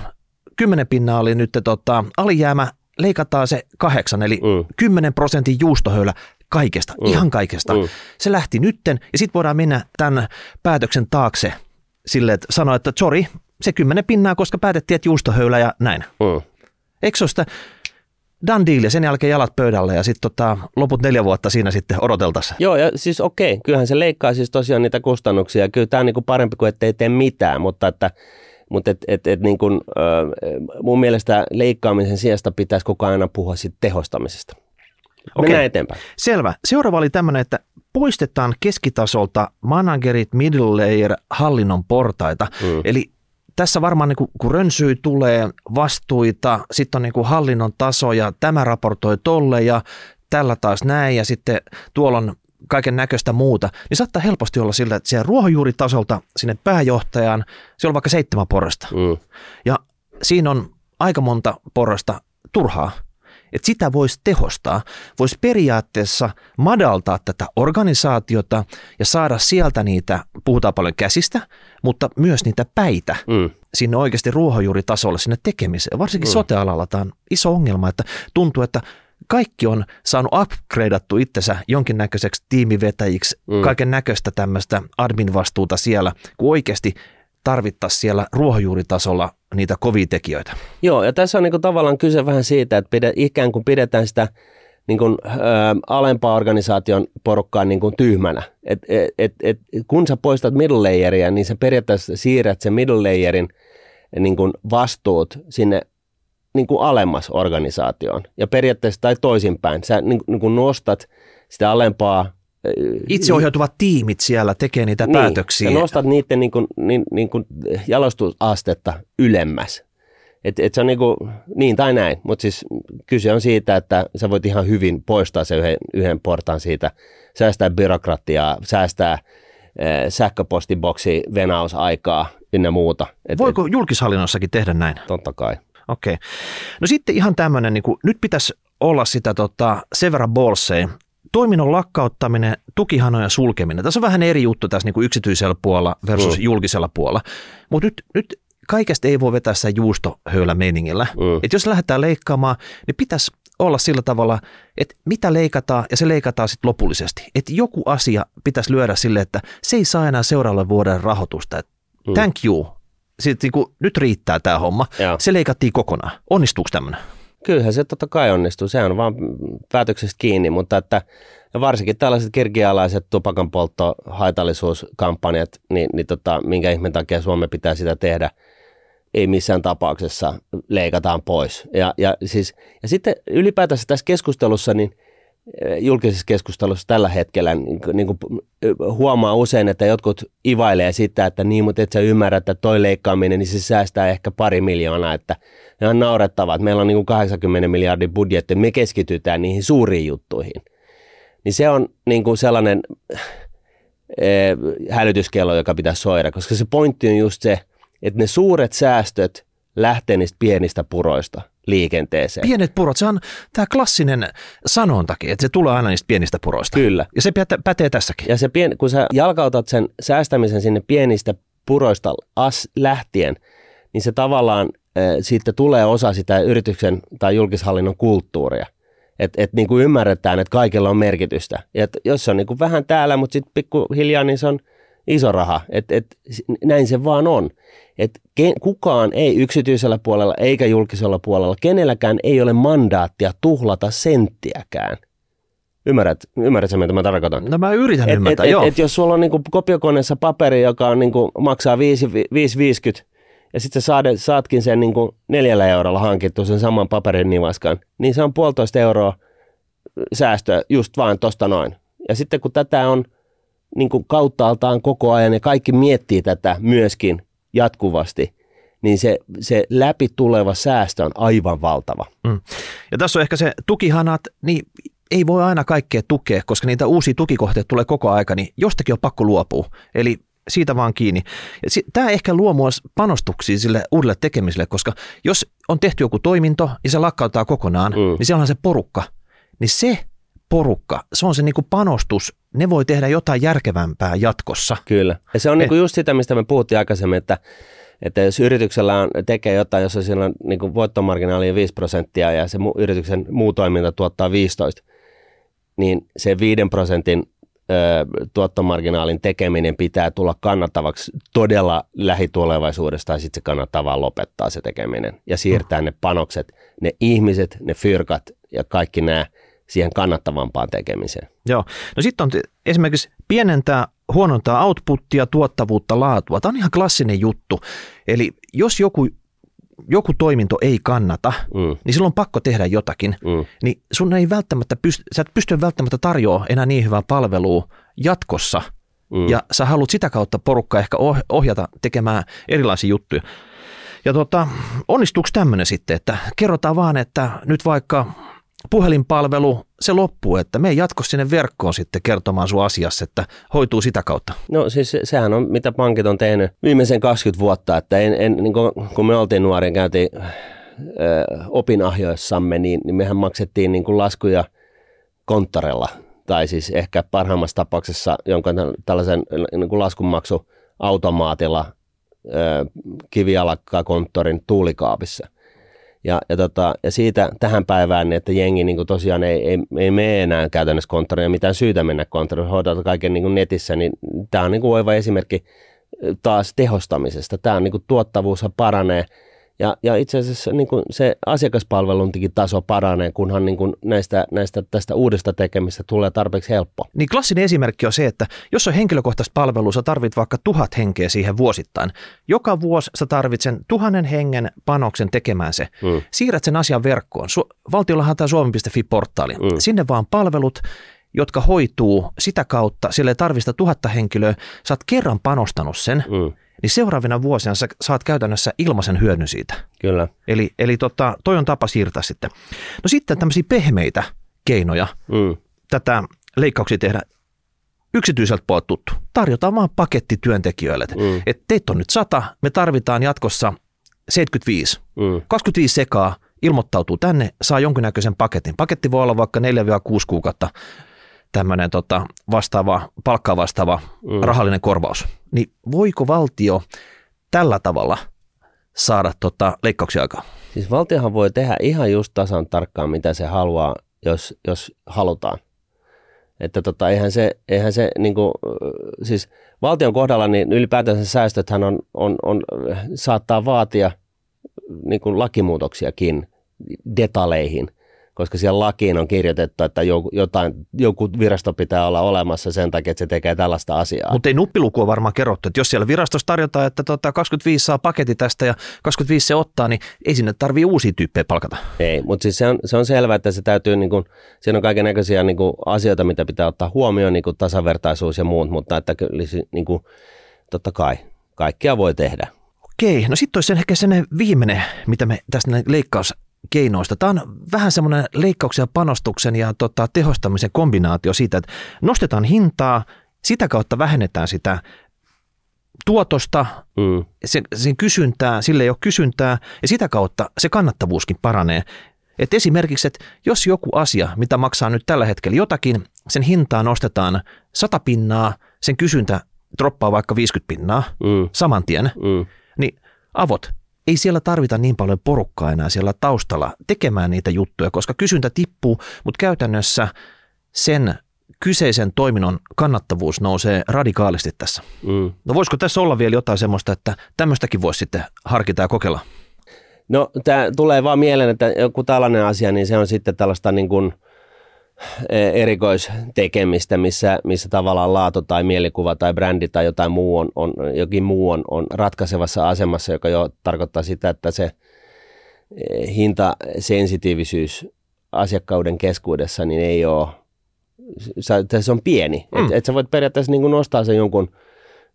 [SPEAKER 2] 10 pinnaa oli nyt tota, alijäämä, leikataan se kahdeksan, eli mm. 10 prosentin juustohöylä kaikesta, mm. ihan kaikesta. Mm. Se lähti nytten, ja sitten voidaan mennä tämän päätöksen taakse sille, että sanoa, että sorry, se 10 pinnaa, koska päätettiin, että juustohöylä ja näin. Mm. Eikö se ole sitä done deal ja sen jälkeen jalat pöydälle ja sitten tota, loput neljä vuotta siinä sitten odoteltaisiin.
[SPEAKER 1] Joo, ja siis okei, kyllähän se leikkaa siis tosiaan niitä kustannuksia. Kyllä tämä on niinku parempi kuin ettei tee mitään, mutta että mutta et, et, et niin kun, äh, mun mielestä leikkaamisen sijasta pitäisi koko ajan puhua siitä tehostamisesta. Okei. Mennään eteenpäin.
[SPEAKER 2] Selvä. Seuraava oli tämmöinen, että poistetaan keskitasolta managerit, middle layer, hallinnon portaita. Mm. Eli tässä varmaan niin kuin, kun rönsyy tulee vastuita, sitten on niin kuin hallinnon taso ja tämä raportoi tolle ja tällä taas näin ja sitten tuolla on kaiken näköistä muuta, niin saattaa helposti olla sillä, että siellä ruohonjuuritasolta sinne pääjohtajaan, siellä on vaikka seitsemän porrasta. Mm. Ja siinä on aika monta porrasta turhaa. Että sitä voisi tehostaa, voisi periaatteessa madaltaa tätä organisaatiota ja saada sieltä niitä, puhutaan paljon käsistä, mutta myös niitä päitä mm. sinne oikeasti ruohonjuuritasolle, sinne tekemiseen. Varsinkin mm. sote-alalla tämä on iso ongelma, että tuntuu, että kaikki on saanut upgradeattu itsensä jonkinnäköiseksi tiimivetäjiksi, mm. kaiken näköistä tämmöistä admin-vastuuta siellä, kun oikeasti tarvittaisiin siellä ruohonjuuritasolla niitä kovia tekijöitä.
[SPEAKER 1] Joo, ja tässä on niin kuin tavallaan kyse vähän siitä, että pide, ikään kuin pidetään sitä niin kuin, ö, alempaa organisaation porukkaa niin kuin tyhmänä. Et, et, et, et, kun sä poistat middle layeria, niin sä periaatteessa siirrät sen middle layerin niin kuin vastuut sinne niin kuin alemmas organisaatioon. Ja periaatteessa tai toisinpäin, sä niin, niin kuin nostat sitä alempaa
[SPEAKER 2] Itseohjautuvat tiimit siellä tekee niitä
[SPEAKER 1] niin,
[SPEAKER 2] päätöksiä.
[SPEAKER 1] Ja nostat niiden niin kuin, niin, niin kuin jalostusastetta ylemmäs. Et, et se on niin, kuin, niin tai näin, mutta siis kyse on siitä, että sä voit ihan hyvin poistaa se yhden, yhden portaan siitä, säästää byrokratiaa, säästää äh, sähköpostiboksi venausaikaa ynnä muuta.
[SPEAKER 2] Et, Voiko et, julkishallinnossakin tehdä näin?
[SPEAKER 1] Totta kai.
[SPEAKER 2] Okei. Okay. No sitten ihan tämmöinen, niin nyt pitäisi olla sitä tota, Severa Bolsey, toiminnon lakkauttaminen, tukihanojen sulkeminen. Tässä on vähän eri juttu tässä niin kuin yksityisellä puolella versus mm. julkisella puolella. Mutta nyt, nyt kaikesta ei voi vetää sitä juustohöylä meningillä. Mm. Että jos lähdetään leikkaamaan, niin pitäisi olla sillä tavalla, että mitä leikataan ja se leikataan sitten lopullisesti. Että joku asia pitäisi lyödä sille, että se ei saa enää seuraavalle vuoden rahoitusta. mm. Thank you. Sitten niin kuin, nyt riittää tämä homma. Ja. Se leikattiin kokonaan. Onnistuuko tämmöinen?
[SPEAKER 1] Kyllähän se totta kai onnistuu. Se on vaan päätöksestä kiinni, mutta että ja varsinkin tällaiset kirkialaiset tupakanpoltto, haitallisuuskampanjat, niin, niin tota, minkä ihmeen takia Suomi pitää sitä tehdä – ei missään tapauksessa leikataan pois. Ja, ja, siis, ja sitten ylipäätänsä tässä keskustelussa, niin julkisessa keskustelussa tällä hetkellä niin, niin kuin huomaa usein, että jotkut ivailee sitä, että niin, mutta et sä ymmärrä, että toi leikkaaminen, niin se säästää ehkä pari miljoonaa, että ne on naurettavaa, että meillä on niin kuin 80 miljardin budjetti, me keskitytään niihin suuriin juttuihin. Niin se on niin kuin sellainen hälytyskello, joka pitäisi soida, koska se pointti on just se, että ne suuret säästöt lähtee niistä pienistä puroista liikenteeseen.
[SPEAKER 2] Pienet purot, se on tämä klassinen sanontakin, että se tulee aina niistä pienistä puroista.
[SPEAKER 1] Kyllä.
[SPEAKER 2] Ja se pätee tässäkin.
[SPEAKER 1] Ja se pien, kun sä jalkautat sen säästämisen sinne pienistä puroista as lähtien, niin se tavallaan äh, siitä tulee osa sitä yrityksen tai julkishallinnon kulttuuria. Että et niin kuin ymmärretään, että kaikilla on merkitystä. Ja et jos se on niin kuin vähän täällä, mutta sitten pikkuhiljaa, niin se on iso raha. Et, et, näin se vaan on että kukaan ei yksityisellä puolella eikä julkisella puolella, kenelläkään ei ole mandaattia tuhlata senttiäkään. Ymmärrät, ymmärrätkö, mitä mä tarkoitan?
[SPEAKER 2] No mä yritän
[SPEAKER 1] et,
[SPEAKER 2] ymmärtää,
[SPEAKER 1] et,
[SPEAKER 2] joo.
[SPEAKER 1] Et, et jos sulla on niinku kopiokoneessa paperi, joka on niinku, maksaa 5,50 ja sitten sä saatkin sen niinku neljällä eurolla hankittu sen saman paperin nivaskan, niin se on puolitoista euroa säästöä just vaan tosta noin. Ja sitten kun tätä on niin kuin kauttaaltaan koko ajan ja kaikki miettii tätä myöskin jatkuvasti, niin se, se läpi tuleva säästö on aivan valtava. Mm.
[SPEAKER 2] Ja tässä on ehkä se tukihanat, niin ei voi aina kaikkea tukea, koska niitä uusia tukikohteita tulee koko aika, niin jostakin on pakko luopua. Eli siitä vaan kiinni. Tämä ehkä luo myös panostuksia sille uudelle tekemiselle, koska jos on tehty joku toiminto ja se lakkauttaa kokonaan, mm. niin siellä on se porukka. Niin se porukka, se on se niinku panostus, ne voi tehdä jotain järkevämpää jatkossa.
[SPEAKER 1] Kyllä. Ja se on niinku just sitä, mistä me puhuttiin aikaisemmin, että, että jos yrityksellä on, tekee jotain, jos siellä on niinku voittomarginaali 5 prosenttia ja se mu, yrityksen muu toiminta tuottaa 15, niin se 5 prosentin ö, tuottomarginaalin tekeminen pitää tulla kannattavaksi todella lähitulevaisuudessa tai sitten se kannattaa vaan lopettaa se tekeminen ja siirtää mm. ne panokset, ne ihmiset, ne fyrkat ja kaikki nämä – siihen kannattavampaan tekemiseen.
[SPEAKER 2] Joo. No sitten on esimerkiksi pienentää, huonontaa outputtia, tuottavuutta, laatua. Tämä on ihan klassinen juttu. Eli jos joku, joku toiminto ei kannata, mm. niin silloin on pakko tehdä jotakin. Mm. Niin sun ei välttämättä pysty, sä et pysty välttämättä tarjoamaan enää niin hyvää palvelua jatkossa. Mm. Ja sä haluat sitä kautta porukkaa ehkä ohjata tekemään erilaisia juttuja. Ja tota, onnistuuko tämmöinen sitten, että kerrotaan vaan, että nyt vaikka puhelinpalvelu, se loppuu, että me ei jatko sinne verkkoon sitten kertomaan sun asiassa, että hoituu sitä kautta.
[SPEAKER 1] No siis sehän on, mitä pankit on tehnyt viimeisen 20 vuotta, että en, en, niin kun, kun me oltiin nuoria, käytiin ö, opinahjoissamme, niin, niin mehän maksettiin niin kuin laskuja konttorella, tai siis ehkä parhaimmassa tapauksessa jonkun tällaisen niin kuin laskunmaksuautomaatilla kivialakkakonttorin tuulikaapissa – ja, ja, tota, ja siitä tähän päivään, että jengi niin tosiaan ei, ei, ei mene enää käytännössä konttoriin ja mitään syytä mennä konttoriin, hoitaa kaiken niin netissä, niin tämä on niin oiva esimerkki taas tehostamisesta. Tämä on niin tuottavuus paranee ja, ja itse asiassa niin kuin se asiakaspalveluntikin taso paranee, kunhan niin kuin näistä, näistä tästä uudesta tekemistä tulee tarpeeksi helppo.
[SPEAKER 2] Niin klassinen esimerkki on se, että jos on henkilökohtaista palvelua, sä tarvit vaikka tuhat henkeä siihen vuosittain. Joka vuosi sä tarvit sen tuhannen hengen panoksen tekemään se. Mm. Siirrät sen asian verkkoon. Su- valtiollahan tämä suomi.fi-portaali. Mm. Sinne vaan palvelut jotka hoituu sitä kautta, sille ei tarvista tuhatta henkilöä, sä oot kerran panostanut sen,
[SPEAKER 1] Mm,
[SPEAKER 2] niin seuraavina vuosina sä saat käytännössä ilmaisen hyödyn siitä.
[SPEAKER 1] kyllä.
[SPEAKER 2] Eli, eli tota, toi on tapa siirtää sitten. No sitten tämmöisiä pehmeitä keinoja
[SPEAKER 1] Mm,
[SPEAKER 2] tätä leikkauksia tehdä yksityiseltä puolelta tuttu. Tarjotaan vaan paketti työntekijöille, että
[SPEAKER 1] mm,
[SPEAKER 2] et teitä on nyt 100, me tarvitaan jatkossa 75.
[SPEAKER 1] mm,
[SPEAKER 2] 25 sekaa ilmoittautuu tänne, saa jonkinnäköisen paketin. Paketti voi olla vaikka 4-6 kuukautta tämmöinen tota, vastaava, palkkaa vastaava
[SPEAKER 1] Mm.
[SPEAKER 2] rahallinen korvaus. Niin voiko valtio tällä tavalla saada tota, leikkauksia aikaan?
[SPEAKER 1] Siis valtiohan voi tehdä ihan just tasan tarkkaan, mitä se haluaa, jos, jos halutaan. Että tota, eihän se, eihän se niin kuin, siis valtion kohdalla niin ylipäätänsä säästöthän on, on, on, saattaa vaatia niin kuin lakimuutoksiakin detaleihin, koska siellä lakiin on kirjoitettu, että joku, jotain, joku virasto pitää olla olemassa sen takia, että se tekee tällaista asiaa.
[SPEAKER 2] Mutta ei nuppilukua varmaan kerrottu, että jos siellä virastossa tarjotaan, että tota 25 saa paketti tästä ja 25 se ottaa, niin ei sinne tarvii uusia tyyppejä palkata.
[SPEAKER 1] Ei, mutta siis se on, se on selvää, että se täytyy, niin kuin, siinä on kaiken näköisiä niin kuin, asioita, mitä pitää ottaa huomioon, niin kuin tasavertaisuus ja muut, mutta että kyllä niin kuin, totta kai kaikkia voi tehdä.
[SPEAKER 2] Okei, no sitten olisi ehkä sen viimeinen, mitä me tästä näin leikkauskeinoista. Tämä on vähän semmoinen leikkauksen ja panostuksen ja tota, tehostamisen kombinaatio siitä, että nostetaan hintaa, sitä kautta vähennetään sitä tuotosta,
[SPEAKER 1] Mm,
[SPEAKER 2] sen, sen kysyntää, sille ei ole kysyntää ja sitä kautta se kannattavuuskin paranee. Et esimerkiksi, että jos joku asia, mitä maksaa nyt tällä hetkellä jotakin, sen hintaa nostetaan 100 pinnaa, sen kysyntä droppaa vaikka 50 pinnaa
[SPEAKER 1] mm,
[SPEAKER 2] saman tien,
[SPEAKER 1] mm,
[SPEAKER 2] niin avot, ei siellä tarvita niin paljon porukkaa enää siellä taustalla tekemään niitä juttuja, koska kysyntä tippuu, mutta käytännössä sen kyseisen toiminnon kannattavuus nousee radikaalisti tässä.
[SPEAKER 1] mm.
[SPEAKER 2] No voisiko tässä olla vielä jotain semmoista, että tämmöistäkin voisi sitten harkita ja kokeilla?
[SPEAKER 1] No tämä tulee vaan mieleen, että joku tällainen asia, niin se on sitten tällaista niin kuin erikoistekemistä, missä, missä tavallaan laatu tai mielikuva tai brändi tai jotain muu on, on jokin muu on, on ratkaisevassa asemassa, joka jo tarkoittaa sitä, että se eh, hintasensitiivisyys asiakkauden keskuudessa niin ei ole, se, on pieni. Mm.
[SPEAKER 2] Mm.
[SPEAKER 1] Et, sä voit periaatteessa niin nostaa sen jonkun,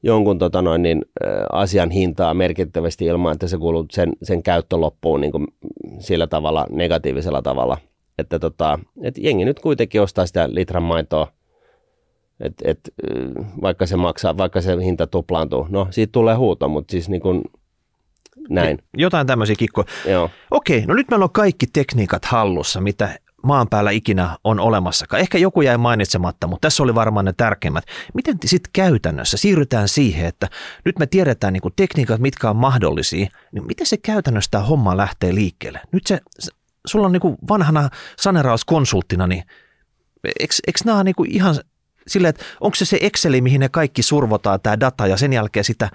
[SPEAKER 1] jonkun tota noin, niin, ä, asian hintaa merkittävästi ilman, että se kuuluu sen, sen käyttö loppuun niin kuin sillä tavalla negatiivisella tavalla. Että tota, et jengi nyt kuitenkin ostaa sitä litran maitoa, et, et, vaikka se maksaa, vaikka se hinta tuplaantuu. No, siitä tulee huuto, mutta siis niin kuin näin.
[SPEAKER 2] Jotain tämmöisiä kikkoja.
[SPEAKER 1] Joo.
[SPEAKER 2] Okei, no nyt meillä on kaikki tekniikat hallussa, mitä maan päällä ikinä on olemassakaan. Ehkä joku jäi mainitsematta, mutta tässä oli varmaan ne tärkeimmät. Miten sitten käytännössä siirrytään siihen, että nyt me tiedetään niin tekniikat, mitkä on mahdollisia, niin miten se käytännössä tämä homma lähtee liikkeelle? Nyt se sulla on niin vanhana sanerauskonsulttina, niin eikö, eikö nämä ole ihan silleen, että onko se se Exceli, mihin ne kaikki survotaan tämä data ja sen jälkeen sitä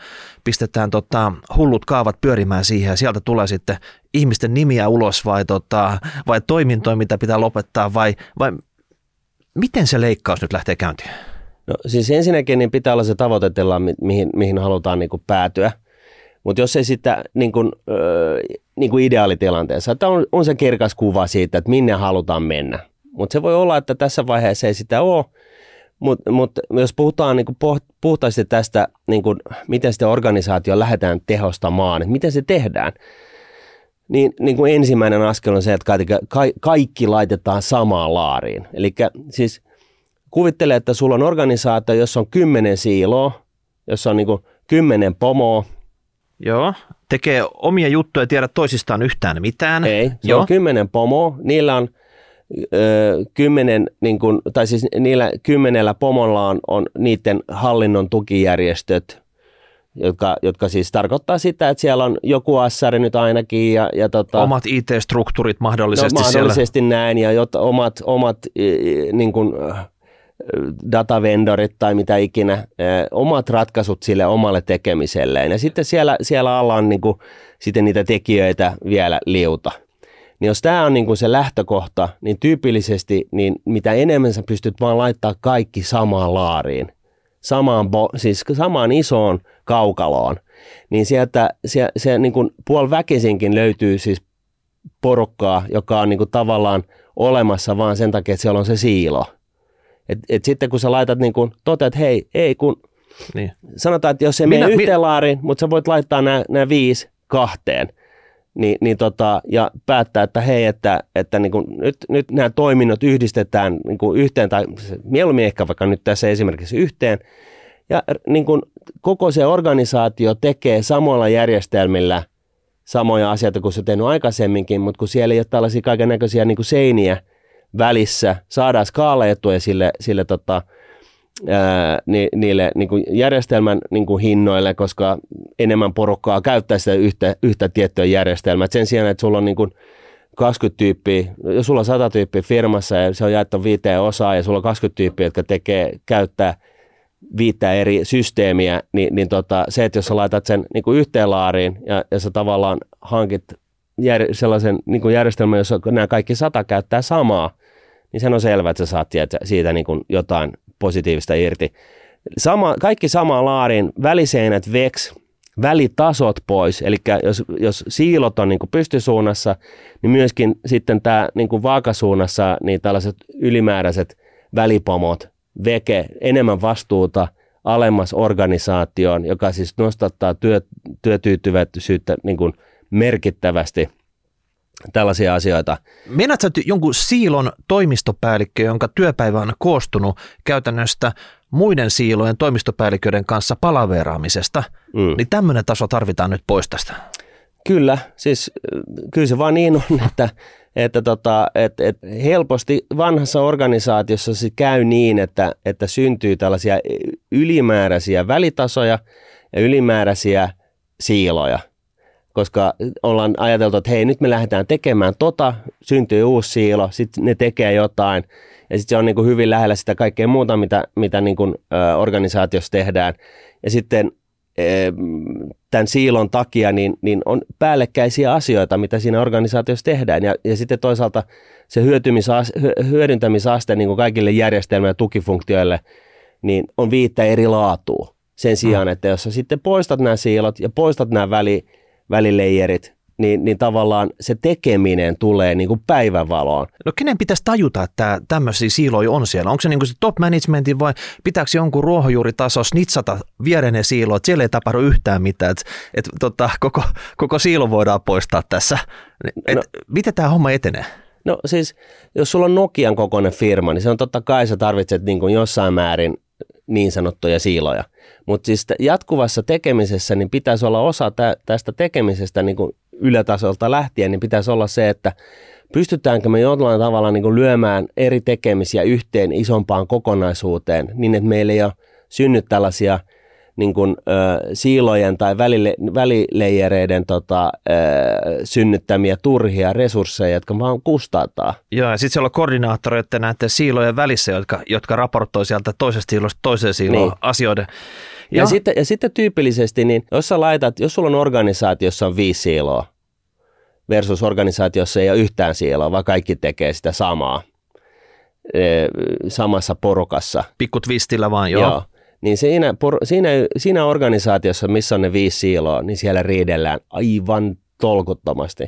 [SPEAKER 2] pistetään tota, hullut kaavat pyörimään siihen ja sieltä tulee sitten ihmisten nimiä ulos vai, tota, vai toimintoja, mitä pitää lopettaa vai, vai miten se leikkaus nyt lähtee käyntiin?
[SPEAKER 1] No siis ensinnäkin niin pitää olla se tavoitetila, mi- mihin, mihin halutaan niin kuin päätyä. Mutta jos ei sitä niin kuin, öö, niin kuin ideaalitilanteessa, että on, on se kirkas kuva siitä, että minne halutaan mennä. Mutta se voi olla, että tässä vaiheessa ei sitä ole, mutta mut, jos puhutaan niin kuin puhtaasti tästä, niin kuin, miten sitä organisaatio lähdetään tehostamaan, että miten se tehdään, niin, niin kuin ensimmäinen askel on se, että kaikki, ka- kaikki laitetaan samaan laariin. Eli siis kuvittele, että sulla on organisaatio, jossa on kymmenen siiloa, jossa on niin kuin kymmenen pomoa,
[SPEAKER 2] Joo. Tekee omia juttuja ja tiedä toisistaan yhtään mitään.
[SPEAKER 1] Ei, se
[SPEAKER 2] Joo.
[SPEAKER 1] on kymmenen pomoa. Niillä on ö, kymmenen, niin kun, tai siis niillä kymmenellä pomolla on, on niiden hallinnon tukijärjestöt, jotka, jotka siis tarkoittaa sitä, että siellä on joku assari nyt ainakin ja, ja tota,
[SPEAKER 2] Omat IT-struktuurit mahdollisesti,
[SPEAKER 1] no, mahdollisesti näin ja jot, omat, omat niin kuin, äh, datavendorit tai mitä ikinä, omat ratkaisut sille omalle tekemiselleen. Ja sitten siellä, siellä alla on niin kuin, sitten niitä tekijöitä vielä liuta. Niin jos tämä on niin kuin se lähtökohta, niin tyypillisesti niin mitä enemmän sä pystyt vaan laittaa kaikki samaan laariin, samaan, bo- siis samaan isoon kaukaloon, niin sieltä se, se niin kuin puoliväkisinkin löytyy siis porukkaa, joka on niin kuin tavallaan olemassa vaan sen takia, että siellä on se siilo. Et, et sitten kun sä laitat niin kuin, toteat, että hei, ei kun,
[SPEAKER 2] Niin.
[SPEAKER 1] sanotaan, että jos ei
[SPEAKER 2] Minä-
[SPEAKER 1] mene yhteen laariin, mutta sä voit laittaa nämä, viisi kahteen, niin, niin tota, ja päättää, että hei, että, että niin kuin nyt, nyt nämä toiminnot yhdistetään niin kuin yhteen, tai se- mieluummin ehkä vaikka nyt tässä esimerkiksi yhteen, ja niin kuin koko se organisaatio tekee samoilla järjestelmillä samoja asioita kuin se on tehnyt aikaisemminkin, mutta kun siellä ei ole tällaisia kaiken näköisiä niin seiniä välissä, saadaan skaalaetuja sille, sille tota, ää, ni, niille niin kuin järjestelmän niin kuin hinnoille, koska enemmän porukkaa käyttää sitä yhtä, yhtä tiettyä järjestelmää. Et sen sijaan, että sulla on niin kuin 20 tyyppiä, jos sulla on 100 tyyppiä firmassa ja se on jaettu viiteen osaan ja sulla on 20 tyyppiä, jotka tekee, käyttää viittä eri systeemiä, niin, niin tota, se, että jos sä laitat sen niin kuin yhteen laariin ja, ja sä tavallaan hankit jär, sellaisen niin kuin järjestelmän, jossa nämä kaikki sata käyttää samaa, niin sen on selvää, että sä saat tiedät, siitä niin kuin jotain positiivista irti. Sama, kaikki samaan laariin, väliseinät veksi, välitasot pois, eli jos, jos siilot on niin kuin pystysuunnassa, niin myöskin sitten tämä niin kuin vaakasuunnassa niin tällaiset ylimääräiset välipomot, veke, enemmän vastuuta alemmas organisaatioon, joka siis nostattaa työ, työtyytyväisyyttä niin kuin merkittävästi tällaisia asioita.
[SPEAKER 2] Meinaat sä jonkun siilon toimistopäällikkö, jonka työpäivä on koostunut käytännöstä muiden siilojen toimistopäälliköiden kanssa palaveraamisesta,
[SPEAKER 1] Mm.
[SPEAKER 2] niin tämmöinen taso tarvitaan nyt pois tästä.
[SPEAKER 1] Kyllä, siis äh, kyllä se vaan niin on, (laughs) että, että tota, et, et helposti vanhassa organisaatiossa se käy niin, että, että syntyy tällaisia ylimääräisiä välitasoja ja ylimääräisiä siiloja, koska ollaan ajateltu, että hei nyt me lähdetään tekemään tota, syntyy uusi siilo, sitten ne tekee jotain ja sitten se on niin kuin hyvin lähellä sitä kaikkea muuta, mitä, mitä niin kuin, ö, organisaatiossa tehdään ja sitten eh, tämän siilon takia niin, niin on päällekkäisiä asioita, mitä siinä organisaatiossa tehdään. Ja, ja sitten toisaalta se hyödyntämisaste niin kuin kaikille järjestelmille ja tukifunktioille niin on viittä eri laatua. Sen sijaan, että jos sä sitten poistat nämä siilot ja poistat nämä väli, välileijerit, niin, niin tavallaan se tekeminen tulee niin kuin päivänvaloon.
[SPEAKER 2] No kenen pitäisi tajuta, että tämmöisiä siiloja on siellä? Onko se niin se top managementin vai pitääkö jonkun ruohonjuuritaso snitsata viereinen siilo, että siellä ei tapahdu yhtään mitään, että et, tota, koko, koko siilo voidaan poistaa tässä. Et,
[SPEAKER 1] No.
[SPEAKER 2] miten tämä homma etenee?
[SPEAKER 1] No siis, jos sulla on Nokian kokoinen firma, niin se on totta kai sä tarvitset niin kuin jossain määrin niin sanottuja siiloja. Mutta siis jatkuvassa tekemisessä niin pitäisi olla osa tä- tästä tekemisestä niin kuin ylätasolta lähtien, niin pitäisi olla se, että pystytäänkö me jollain tavalla niin kuin lyömään eri tekemisiä yhteen isompaan kokonaisuuteen, niin että meillä ei ole synny tällaisia niin kuin, ö, siilojen tai välile, välileijereiden tota, ö, synnyttämiä turhia resursseja, jotka vaan kustantaa.
[SPEAKER 2] Joo, ja sitten siellä on koordinaattoreita näiden siilojen välissä, jotka, jotka raportoi sieltä toisesta siilosta toiseen siiloon
[SPEAKER 1] Niin.
[SPEAKER 2] asioiden.
[SPEAKER 1] Ja, sitten, ja sitten tyypillisesti, niin jos sä laitat, jos sulla on organisaatiossa on viisi siiloa versus organisaatiossa ei ole yhtään siiloa, vaan kaikki tekee sitä samaa samassa porukassa,
[SPEAKER 2] pikku twistillä vaan, joo.
[SPEAKER 1] Joo. Niin siinä, por, siinä, siinä organisaatiossa, missä on ne viisi siiloa, niin siellä riidellään aivan tolkuttomasti.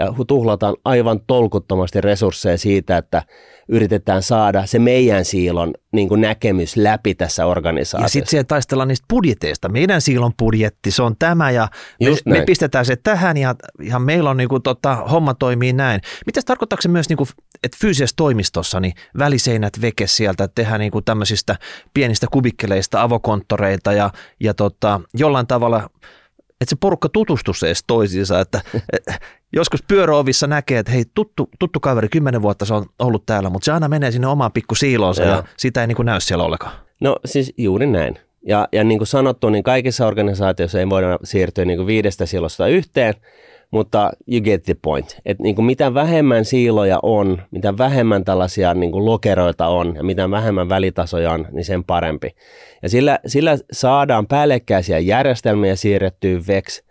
[SPEAKER 1] Ja tuhlataan aivan tolkuttomasti resursseja siitä, että yritetään saada se meidän siilon niin kuin näkemys läpi tässä
[SPEAKER 2] Ja
[SPEAKER 1] organisaatiossa.
[SPEAKER 2] sitten siellä taistellaan niistä budjeteista. Meidän siilon budjetti, se on tämä ja me, me pistetään se tähän ja, ja meillä on niinku, tota, homma toimii näin. Mitä tarkoittaako se myös, niinku, että fyysisessä toimistossa niin väliseinät veke sieltä, että tehdään niinku tämmöisistä pienistä kubikkeleista avokonttoreita ja, ja tota, jollain tavalla että se porukka tutustuisi edes toisiinsa, että et, joskus pyöräovissa näkee, että hei tuttu, tuttu kaveri, kymmenen vuotta se on ollut täällä, mutta se aina menee sinne omaan pikku siiloonsa ja sitä ei niin näy siellä ollenkaan.
[SPEAKER 1] No siis juuri näin. Ja, ja niin kuin sanottu, niin kaikissa organisaatioissa ei voida siirtyä niin kuin viidestä siilosta yhteen, mutta you get the point. Että niin kuin mitä vähemmän siiloja on, mitä vähemmän tällaisia niin kuin lokeroita on ja mitä vähemmän välitasoja on, niin sen parempi. Ja sillä, sillä saadaan päällekkäisiä järjestelmiä siirrettyä VEX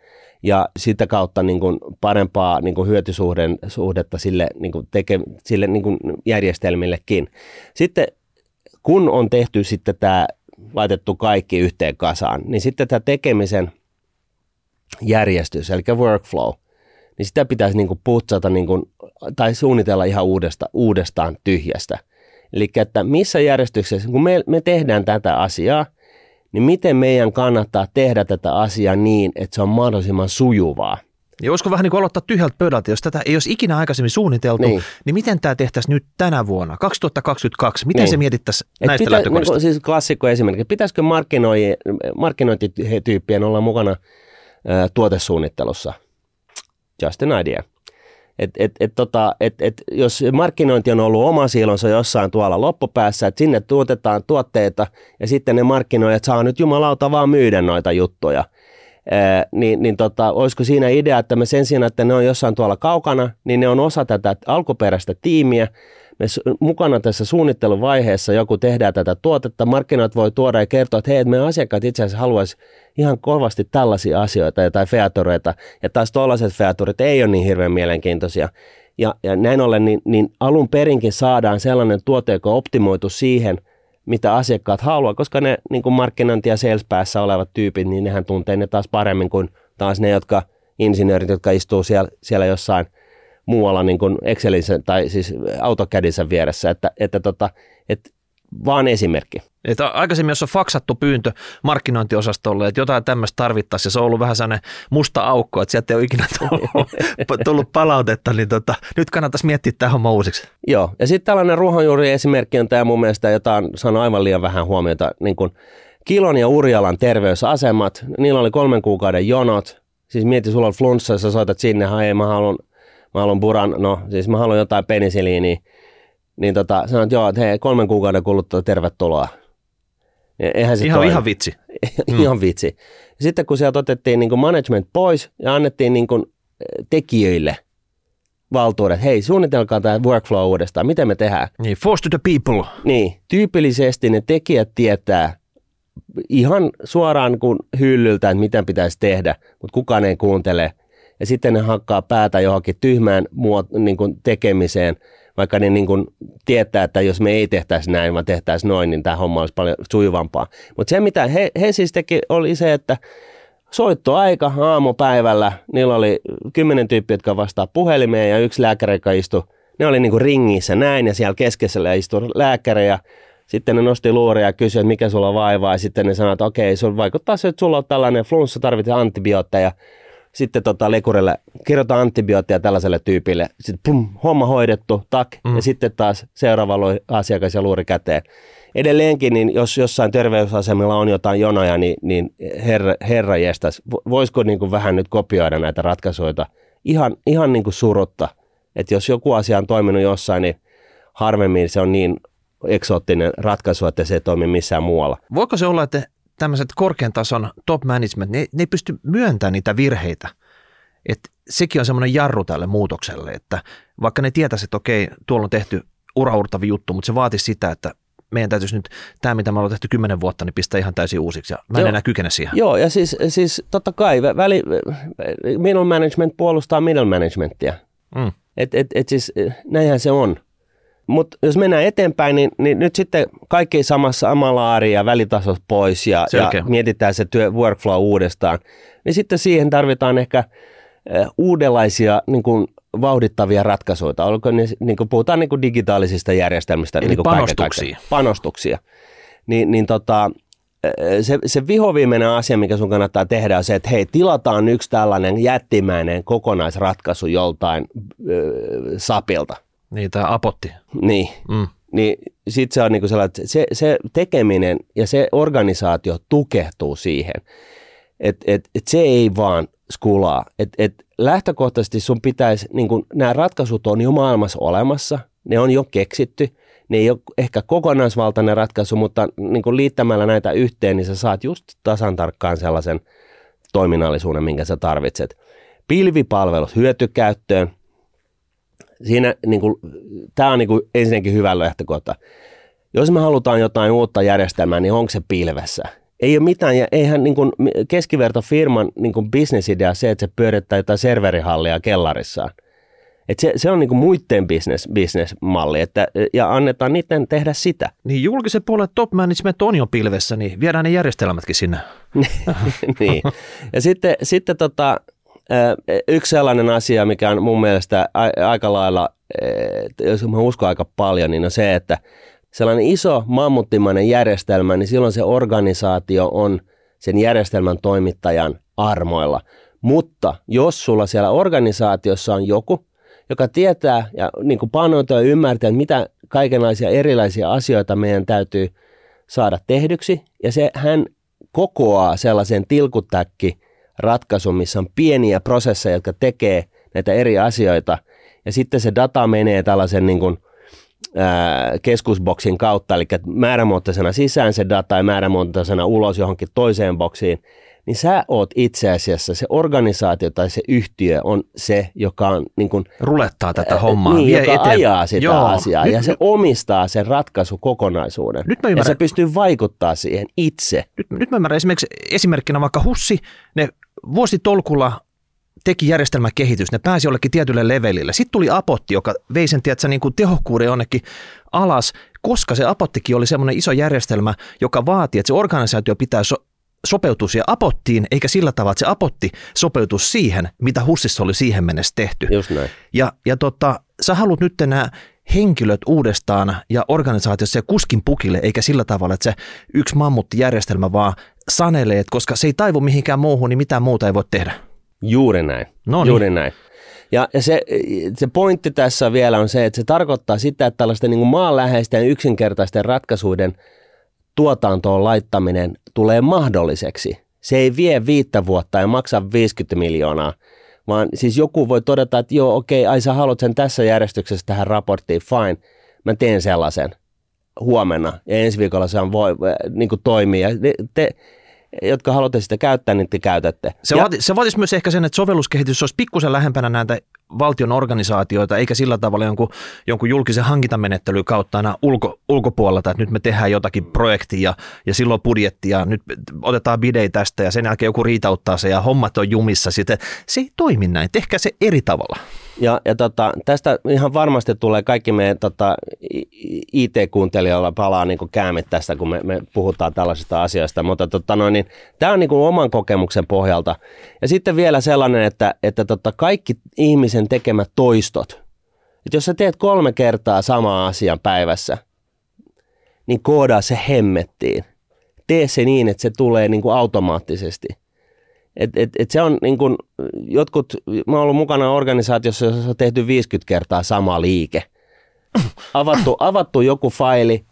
[SPEAKER 1] ja sitä kautta niin kuin parempaa niin kuin hyötysuhdetta sille, niin kuin teke, sille niin kuin järjestelmillekin. Sitten kun on tehty sitten tämä, laitettu kaikki yhteen kasaan, niin sitten tämä tekemisen järjestys, eli workflow, niin sitä pitäisi niin kuin putsata niin kuin, tai suunnitella ihan uudesta, uudestaan tyhjästä. Eli että missä järjestyksessä, kun me, me tehdään tätä asiaa, niin miten meidän kannattaa tehdä tätä asiaa niin, että se on mahdollisimman sujuvaa.
[SPEAKER 2] Ja olisiko vähän niin kuin aloittaa tyhjältä pöydältä, jos tätä ei olisi ikinä aikaisemmin suunniteltu, niin, niin miten tämä tehtäisiin nyt tänä vuonna, 2022? Miten niin. se mietittäisiin Et näistä pitä, lähtökohdista?
[SPEAKER 1] Niin siis klassikko esimerkki. Pitäisikö markkinointityyppien olla mukana ä, tuotesuunnittelussa? Just an idea. Et, et, et, tota, et, et, jos markkinointi on ollut oma siilonsa jossain tuolla loppupäässä, että sinne tuotetaan tuotteita ja sitten ne markkinoijat saa nyt jumalauta vaan myydä noita juttuja – Ää, niin, niin tota, olisiko siinä idea, että me sen sijaan, että ne on jossain tuolla kaukana, niin ne on osa tätä alkuperäistä tiimiä. Me mukana tässä suunnitteluvaiheessa joku tehdään tätä tuotetta, markkinat voi tuoda ja kertoa, että hei, että meidän asiakkaat itse asiassa haluaisi ihan kovasti tällaisia asioita tai featureita, ja taas tuollaiset featurit ei ole niin hirveän mielenkiintoisia. Ja, ja näin ollen, niin, niin alun perinkin saadaan sellainen tuote, joka on optimoitu siihen – mitä asiakkaat haluaa, koska ne niin kuin markkinointi- ja sales olevat tyypit, niin nehän tuntee ne taas paremmin kuin taas ne, jotka insinöörit, jotka istuu siellä, siellä jossain muualla niin kuin Excelissä tai siis AutoCADissa vieressä, että, että, tota, että vaan esimerkki.
[SPEAKER 2] Että aikaisemmin, jos on faksattu pyyntö markkinointiosastolle, että jotain tämmöistä tarvittaisiin, ja se on ollut vähän sellainen musta aukko, että sieltä ei ole ikinä tullut, (laughs) tullut palautetta, niin tota, nyt kannattaisi miettiä tämä homma uusiksi.
[SPEAKER 1] Joo, ja sitten tällainen ruohonjuuri esimerkki on tämä mun mielestä, jota on saanut aivan liian vähän huomiota, niin kuin Kilon ja Urjalan terveysasemat, niillä oli kolmen kuukauden jonot, siis mieti, sulla on flunssa, sä soitat sinne, hei mä haluan, mä haluan buran, no siis mä haluan jotain penisiliiniä, niin tota, sanoin, että joo, että hei, kolmen kuukauden kuluttua tervetuloa.
[SPEAKER 2] Eihän se ihan, ihan vitsi. (laughs)
[SPEAKER 1] ihan mm. vitsi. Sitten kun sieltä otettiin niin kuin management pois ja annettiin niin kuin eh, tekijöille valtuudet, hei suunnitelkaa tämä workflow uudestaan, miten me tehdään.
[SPEAKER 2] Niin, force to the people.
[SPEAKER 1] Niin, tyypillisesti ne tekijät tietää ihan suoraan kuin hyllyltä, että mitä pitäisi tehdä, mutta kukaan ei kuuntele. Ja sitten ne hakkaa päätä johonkin tyhmään muot, niin kuin tekemiseen – vaikka ne niin kuin tietää, että jos me ei tehtäisi näin, vaan tehtäisiin noin, niin tämä homma olisi paljon sujuvampaa. Mutta se, mitä he, he siis teki, oli se, että soittoaika aamupäivällä, niillä oli kymmenen tyyppiä, jotka vastaa puhelimeen ja yksi lääkäri, joka istui, ne oli niin kuin ringissä näin ja siellä keskellä istui lääkäri ja sitten ne nosti luuria ja kysyi, että mikä sulla vaivaa ja sitten ne sanoivat, että okei, se vaikuttaa se, että sulla on tällainen flunssa, tarvitsee antibiootteja sitten tota lekurille kirjoita antibioottia tällaiselle tyypille, sitten pum, homma hoidettu, tak, mm. ja sitten taas seuraava asiakas ja luuri käteen. Edelleenkin, niin jos jossain terveysasemilla on jotain jonoja, niin, niin herra, herra jestas, voisiko niin kuin vähän nyt kopioida näitä ratkaisuja ihan, ihan niin kuin surutta, että jos joku asia on toiminut jossain, niin harvemmin se on niin eksoottinen ratkaisu, että se ei toimi missään muualla.
[SPEAKER 2] Voiko se olla, että tämmöiset korkean tason top management, ne, ne ei pysty myöntämään niitä virheitä. Et sekin on semmoinen jarru tälle muutokselle, että vaikka ne tietäisi, että okei, tuolla on tehty uraurtavi juttu, mutta se vaatisi sitä, että meidän täytyisi nyt tämä, mitä me ollaan tehty kymmenen vuotta, niin pistää ihan täysin uusiksi. Ja mä en Joo. enää kykene siihen.
[SPEAKER 1] Joo, ja siis, siis totta kai väli, middle management puolustaa middle managementia. Mm. Et, et, et siis näinhän se on. Mutta jos mennään eteenpäin, niin, niin nyt sitten kaikki samassa samalla ja välitasot pois ja, ja mietitään se työ, workflow uudestaan. Niin sitten siihen tarvitaan ehkä uudenlaisia niin kuin vauhdittavia ratkaisuja. Olko ne, niin kuin puhutaan niin kuin digitaalisista järjestelmistä.
[SPEAKER 2] Eli
[SPEAKER 1] niin kuin
[SPEAKER 2] panostuksia.
[SPEAKER 1] panostuksia. Niin, niin tota, se, se vihoviimeinen asia, mikä sun kannattaa tehdä, on se, että hei, tilataan yksi tällainen jättimäinen kokonaisratkaisu joltain äh, sapilta –
[SPEAKER 2] niin, tämä apotti.
[SPEAKER 1] Niin. Mm. Niin sitten se on niinku sellainen, että se, se tekeminen ja se organisaatio tukehtuu siihen, että et, et se ei vaan skulaa. Et, et lähtökohtaisesti sun pitäisi, niinku, nämä ratkaisut on jo maailmassa olemassa, ne on jo keksitty, ne ei ole ehkä kokonaisvaltainen ratkaisu, mutta niin kuin liittämällä näitä yhteen, niin sä saat just tasan tarkkaan sellaisen toiminnallisuuden, minkä sä tarvitset. Pilvipalvelut hyötykäyttöön, siinä niin kuin, tämä on niin kuin ensinnäkin hyvä lähtökohta. Jos me halutaan jotain uutta järjestelmää, niin onko se pilvessä? Ei ole mitään, ja eihän niin kuin keskiverto firman niin kuin bisnesidea se, että se pyörittää jotain serverihallia kellarissaan. Et se, se on niin kuin muiden business, business-malli, että, ja annetaan niiden tehdä sitä.
[SPEAKER 2] Niin julkisen puolen top management on jo pilvessä, niin viedään ne järjestelmätkin sinne. (laughs)
[SPEAKER 1] niin. Ja sitten, sitten tota, Yksi sellainen asia, mikä on mun mielestä aika lailla, jos mä uskon aika paljon, niin on se, että sellainen iso mammuttimainen järjestelmä, niin silloin se organisaatio on sen järjestelmän toimittajan armoilla. Mutta jos sulla siellä organisaatiossa on joku, joka tietää ja niin kuin ja ymmärtää, että mitä kaikenlaisia erilaisia asioita meidän täytyy saada tehdyksi, ja se hän kokoaa sellaisen tilkutäkki ratkaisun, missä on pieniä prosesseja, jotka tekee näitä eri asioita, ja sitten se data menee tällaisen niin kuin, ää, keskusboksin kautta, eli määrämuotoisena sisään se data ja määrämuotoisena ulos johonkin toiseen boksiin, niin sä oot itse asiassa, se organisaatio tai se yhtiö on se, joka on niin kuin,
[SPEAKER 2] Rulettaa tätä hommaa,
[SPEAKER 1] niin, vie joka eteen. ajaa sitä Joo, asiaa nyt, ja se omistaa sen ratkaisukokonaisuuden. Nyt mä ja se pystyy vaikuttaa siihen itse.
[SPEAKER 2] Nyt, nyt mä ymmärrän esimerkiksi esimerkkinä vaikka Hussi, ne vuositolkulla teki järjestelmäkehitys, ne pääsi jollekin tietylle levelille. Sitten tuli Apotti, joka vei sen tiedätkö, niin kuin tehokkuuden jonnekin alas, koska se Apottikin oli semmoinen iso järjestelmä, joka vaati, että se organisaatio pitää so- sopeutua siihen apottiin, eikä sillä tavalla, että se apotti sopeutuu siihen, mitä Hussissa oli siihen mennessä tehty.
[SPEAKER 1] Just näin.
[SPEAKER 2] Ja, ja tota, sä haluat nyt nämä henkilöt uudestaan ja organisaatiossa ja kuskin pukille, eikä sillä tavalla, että se yksi mammuttijärjestelmä vaan sanelee, että koska se ei taivu mihinkään muuhun, niin mitään muuta ei voi tehdä.
[SPEAKER 1] Juuri näin. No niin. Juuri näin. Ja se, se pointti tässä vielä on se, että se tarkoittaa sitä, että tällaisten niin maanläheisten yksinkertaisten ratkaisuiden tuotantoon laittaminen tulee mahdolliseksi. Se ei vie viittä vuotta ja maksa 50 miljoonaa, vaan siis joku voi todeta, että joo, okei, ai sä haluat sen tässä järjestyksessä tähän raporttiin, fine, mä teen sellaisen huomenna ja ensi viikolla se on voi, niin kuin toimii. Ja te, jotka haluatte sitä käyttää, niin te käytätte.
[SPEAKER 2] Se, ja, vaati, se vaatisi myös ehkä sen, että sovelluskehitys olisi pikkusen lähempänä näitä valtion organisaatioita, eikä sillä tavalla jonkun, jonkun julkisen hankintamenettelyn kautta aina ulko, ulkopuolelta, että nyt me tehdään jotakin projektia ja silloin budjetti ja nyt otetaan bidei tästä ja sen jälkeen joku riitauttaa se ja hommat on jumissa sitten. Se ei toimi näin, tehkää se eri tavalla.
[SPEAKER 1] Ja, ja tota, tästä ihan varmasti tulee kaikki meidän tota, IT-kuuntelijoilla palaa niin käämit tästä, kun me, me puhutaan tällaisista asioista, mutta tota, no, niin, tämä on niin kuin oman kokemuksen pohjalta. Ja sitten vielä sellainen, että, että tota, kaikki ihmisen tekemät toistot, että jos sä teet kolme kertaa samaa asian päivässä, niin koodaa se hemmettiin. Tee se niin, että se tulee niin kuin automaattisesti – et, et, et se on niin kuin, jotkut, mä oon ollut mukana organisaatiossa, jossa on tehty 50 kertaa sama liike. Avattu, avattu joku faili,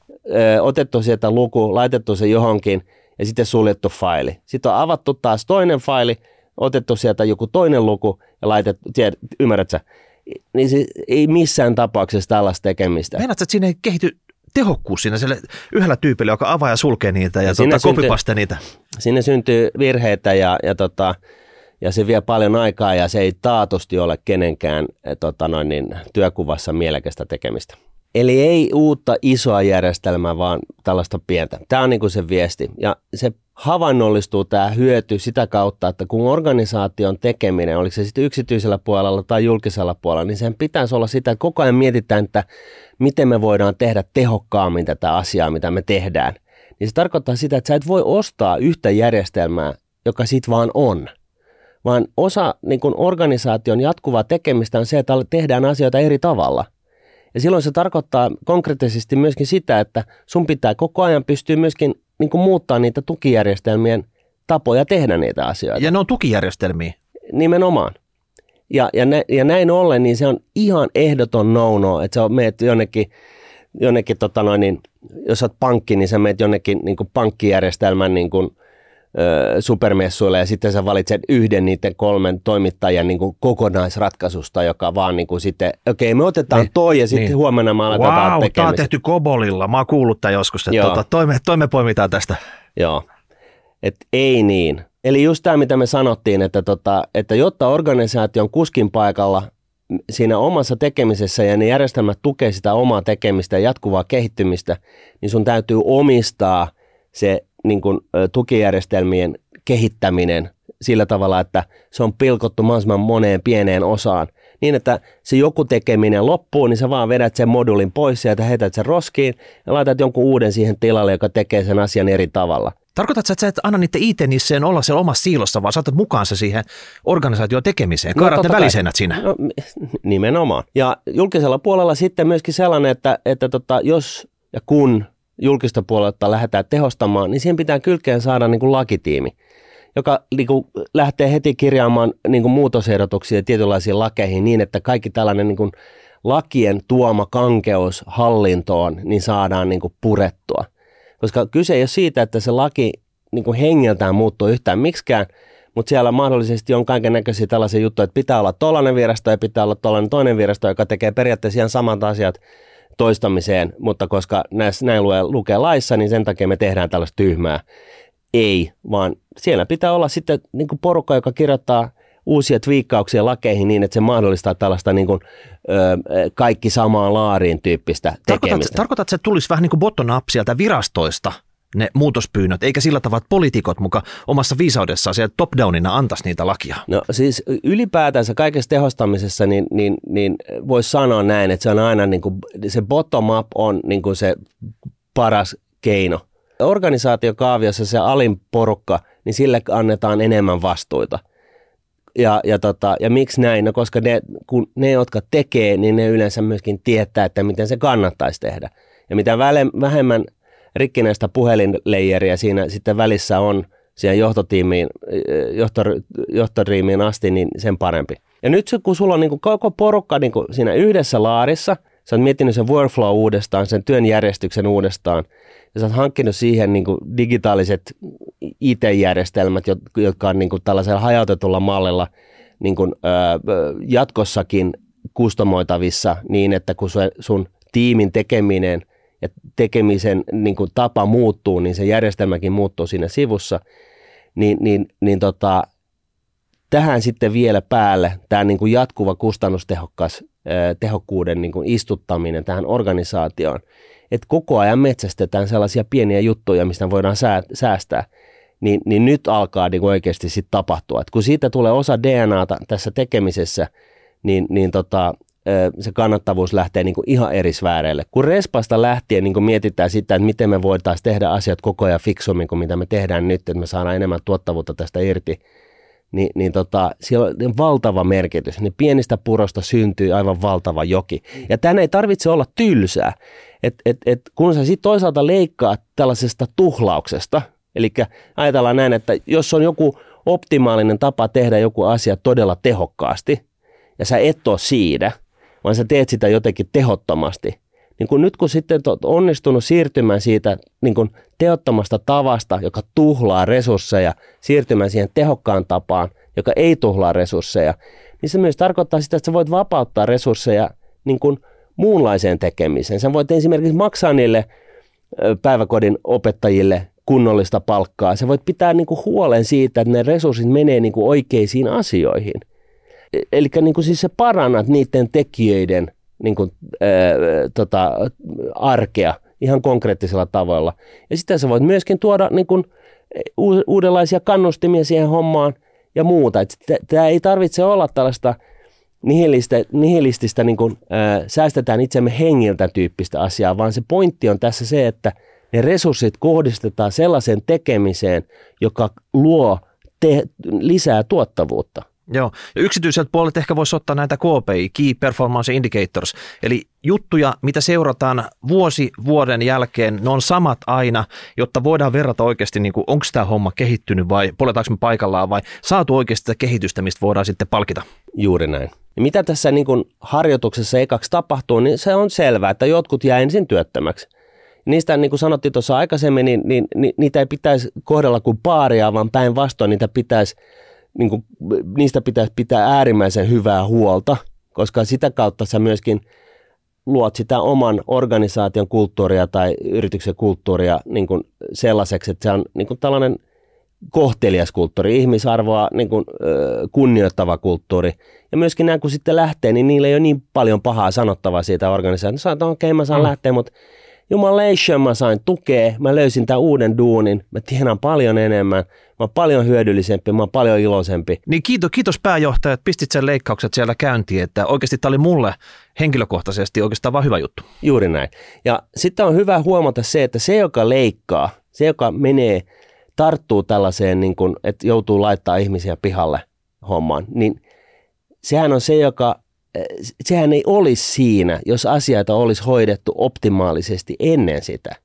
[SPEAKER 1] otettu sieltä luku, laitettu se johonkin ja sitten suljettu faili. Sitten on avattu taas toinen faili, otettu sieltä joku toinen luku ja laitettu, tiedät, ymmärrät sä? Niin se ei missään tapauksessa tällaista tekemistä.
[SPEAKER 2] Meinaatko, että siinä ei kehity tehokkuus siinä sille yhdellä tyypillä, joka avaa ja sulkee niitä ja, ja tuota, syntyy, niitä.
[SPEAKER 1] Sinne syntyy virheitä ja, ja, tota, ja se vie paljon aikaa ja se ei taatusti ole kenenkään eh, tota noin, niin, työkuvassa mielekästä tekemistä. Eli ei uutta isoa järjestelmää, vaan tällaista pientä. Tämä on niin kuin se viesti. Ja se havainnollistuu tämä hyöty sitä kautta, että kun organisaation tekeminen, oliko se sitten yksityisellä puolella tai julkisella puolella, niin sen pitäisi olla sitä, että koko ajan mietitään, että miten me voidaan tehdä tehokkaammin tätä asiaa, mitä me tehdään. Niin se tarkoittaa sitä, että sä et voi ostaa yhtä järjestelmää, joka sit vaan on. Vaan osa niin kun organisaation jatkuvaa tekemistä on se, että tehdään asioita eri tavalla – ja silloin se tarkoittaa konkreettisesti myöskin sitä, että sun pitää koko ajan pystyä myöskin niin kuin muuttaa niitä tukijärjestelmien tapoja tehdä niitä asioita.
[SPEAKER 2] Ja ne on tukijärjestelmiä.
[SPEAKER 1] Nimenomaan. Ja, ja, nä, ja näin ollen, niin se on ihan ehdoton no että sä meet jonnekin, jonnekin tota noin, niin, jos olet pankki, niin sä meet jonnekin niin kuin pankkijärjestelmän niin kuin, supermessuille ja sitten sä valitset yhden niiden kolmen toimittajan niin kuin kokonaisratkaisusta, joka vaan niin kuin sitten, okei okay, me otetaan niin, toi ja sitten niin. huomenna me aletaan wow, tekemistä.
[SPEAKER 2] tämä on tehty Kobolilla, mä oon kuullut tämän joskus, että tuota, toi, me, toi me poimitaan tästä.
[SPEAKER 1] Joo, että ei niin. Eli just tämä, mitä me sanottiin, että, tota, että jotta organisaation kuskin paikalla siinä omassa tekemisessä ja ne järjestelmät tukee sitä omaa tekemistä ja jatkuvaa kehittymistä, niin sun täytyy omistaa se niin kuin, tukijärjestelmien kehittäminen sillä tavalla, että se on pilkottu mahdollisimman moneen pieneen osaan. Niin, että se joku tekeminen loppuu, niin sä vaan vedät sen modulin pois ja heität sen roskiin ja laitat jonkun uuden siihen tilalle, joka tekee sen asian eri tavalla.
[SPEAKER 2] Tarkoitatko, että sä et anna niiden IT-nisseen olla siellä omassa siilossa, vaan saatat mukaansa siihen organisaation tekemiseen? No, Kaadat ne väliseinät siinä.
[SPEAKER 1] No, nimenomaan. Ja julkisella puolella sitten myöskin sellainen, että, että tota, jos ja kun julkista puolelta lähdetään tehostamaan, niin siihen pitää kylkeen saada niin kuin lakitiimi, joka niin kuin lähtee heti kirjaamaan niin kuin muutosehdotuksia tietynlaisiin lakeihin niin, että kaikki tällainen niin kuin lakien tuoma kankeus hallintoon niin saadaan niin kuin purettua. Koska kyse ei ole siitä, että se laki niin kuin hengeltään muuttuu yhtään miksikään, mutta siellä mahdollisesti on kaiken näköisiä tällaisia juttuja, että pitää olla tollainen virasto ja pitää olla tollainen toinen virasto, joka tekee periaatteessa ihan samat asiat toistamiseen, mutta koska näissä, näin lukee, lukee laissa, niin sen takia me tehdään tällaista tyhmää. Ei, vaan siellä pitää olla sitten niin kuin porukka, joka kirjoittaa uusia twiikkauksia lakeihin niin, että se mahdollistaa tällaista niin kuin, ö, kaikki samaan laariin tyyppistä tekemistä. Tarkoitat,
[SPEAKER 2] tarkoitat että se tulisi vähän niin kuin bottom up sieltä virastoista, ne muutospyynnöt, eikä sillä tavalla, että poliitikot muka omassa viisaudessaan siellä top-downina antaisi niitä lakia?
[SPEAKER 1] No siis ylipäätänsä kaikessa tehostamisessa niin, niin, niin voisi sanoa näin, että se on aina niin kuin, se bottom-up on niin kuin se paras keino. Organisaatiokaaviossa se alin porukka, niin sille annetaan enemmän vastuita. Ja, ja, tota, ja miksi näin? No koska ne, kun ne, jotka tekee, niin ne yleensä myöskin tietää, että miten se kannattaisi tehdä. Ja mitä vähemmän rikkinäistä puhelinleijeriä siinä sitten välissä on siihen johtotiimiin, johtor, johtoriimiin asti, niin sen parempi. Ja nyt kun sulla on niin kuin koko porukka niin kuin siinä yhdessä laarissa, sä oot miettinyt sen workflow uudestaan, sen työn järjestyksen uudestaan, ja sä oot hankkinut siihen niin kuin digitaaliset IT-järjestelmät, jotka on niin kuin tällaisella hajautetulla mallilla niin kuin, ö, jatkossakin kustomoitavissa niin, että kun sun tiimin tekeminen – ja tekemisen niin kuin tapa muuttuu, niin se järjestelmäkin muuttuu siinä sivussa, niin, niin, niin tota, tähän sitten vielä päälle tämä niin kuin jatkuva kustannustehokas tehokkuuden niin kuin istuttaminen tähän organisaatioon, että koko ajan metsästetään sellaisia pieniä juttuja, mistä voidaan säästää, niin, niin nyt alkaa niin kuin oikeasti sitten tapahtua. Et kun siitä tulee osa DNAta tässä tekemisessä, niin, niin tota, se kannattavuus lähtee niin kuin ihan eri sfääreille. Kun respasta lähtien niin kuin mietitään sitä, että miten me voitaisiin tehdä asiat koko ajan fiksummin kuin mitä me tehdään nyt, että me saadaan enemmän tuottavuutta tästä irti, niin, niin tota, siellä on valtava merkitys. Niin pienistä purosta syntyy aivan valtava joki. Ja tänne ei tarvitse olla tylsää. Et, et, et kun sä sitten toisaalta leikkaat tällaisesta tuhlauksesta, eli ajatellaan näin, että jos on joku optimaalinen tapa tehdä joku asia todella tehokkaasti, ja sä et ole siinä – vaan sä teet sitä jotenkin tehottomasti. Niin kun nyt kun sitten olet onnistunut siirtymään siitä niin kun tehottomasta tavasta, joka tuhlaa resursseja, siirtymään siihen tehokkaan tapaan, joka ei tuhlaa resursseja, niin se myös tarkoittaa sitä, että sä voit vapauttaa resursseja niin kun muunlaiseen tekemiseen. Sä voit esimerkiksi maksaa niille päiväkodin opettajille kunnollista palkkaa. Sä voit pitää niin kuin huolen siitä, että ne resurssit menee niin kuin oikeisiin asioihin – eli niin kuin siis se parannat niiden tekijöiden niin kuin, ää, tota, arkea ihan konkreettisella tavalla. Ja sitten sä voit myöskin tuoda niin kuin, uudenlaisia kannustimia siihen hommaan ja muuta. Tämä ei tarvitse olla tällaista nihilistä, nihilististä niin kuin, ää, säästetään itsemme hengiltä tyyppistä asiaa, vaan se pointti on tässä se, että ne resurssit kohdistetaan sellaiseen tekemiseen, joka luo te- lisää tuottavuutta.
[SPEAKER 2] Joo, ja yksityiseltä puolelta ehkä voisi ottaa näitä KPI, Key Performance Indicators, eli juttuja, mitä seurataan vuosi vuoden jälkeen, ne on samat aina, jotta voidaan verrata oikeasti, niin onko tämä homma kehittynyt vai poletaanko me paikallaan vai saatu oikeasti sitä kehitystä, mistä voidaan sitten palkita.
[SPEAKER 1] Juuri näin. Ja mitä tässä niin kuin harjoituksessa ekaksi tapahtuu, niin se on selvää, että jotkut jää ensin työttömäksi. Niistä, niin kuin sanottiin tuossa aikaisemmin, niin, niin, niin niitä ei pitäisi kohdella kuin paaria, vaan päinvastoin niitä pitäisi niin kuin, niistä pitäisi pitää äärimmäisen hyvää huolta, koska sitä kautta sä myöskin luot sitä oman organisaation kulttuuria tai yrityksen kulttuuria niin kuin sellaiseksi, että se on niin kuin tällainen kohtelias kulttuuri, ihmisarvoa niin kuin, kunnioittava kulttuuri. Ja myöskin nämä, kun sitten lähtee, niin niillä ei ole niin paljon pahaa sanottavaa siitä organisaatiosta. Sanotaan, että okei, okay, mä saan mm. lähteä, mutta jumalation mä sain tukea, mä löysin tämän uuden duunin, mä tienaan paljon enemmän, mä oon paljon hyödyllisempi, mä oon paljon iloisempi.
[SPEAKER 2] Niin kiitos, kiitos pääjohtaja, että pistit sen leikkaukset siellä käyntiin, että oikeasti tämä oli mulle henkilökohtaisesti oikeastaan vaan hyvä juttu.
[SPEAKER 1] Juuri näin. Ja sitten on hyvä huomata se, että se, joka leikkaa, se, joka menee, tarttuu tällaiseen, niin kuin, että joutuu laittaa ihmisiä pihalle hommaan, niin sehän on se, joka sehän ei olisi siinä, jos asioita olisi hoidettu optimaalisesti ennen sitä.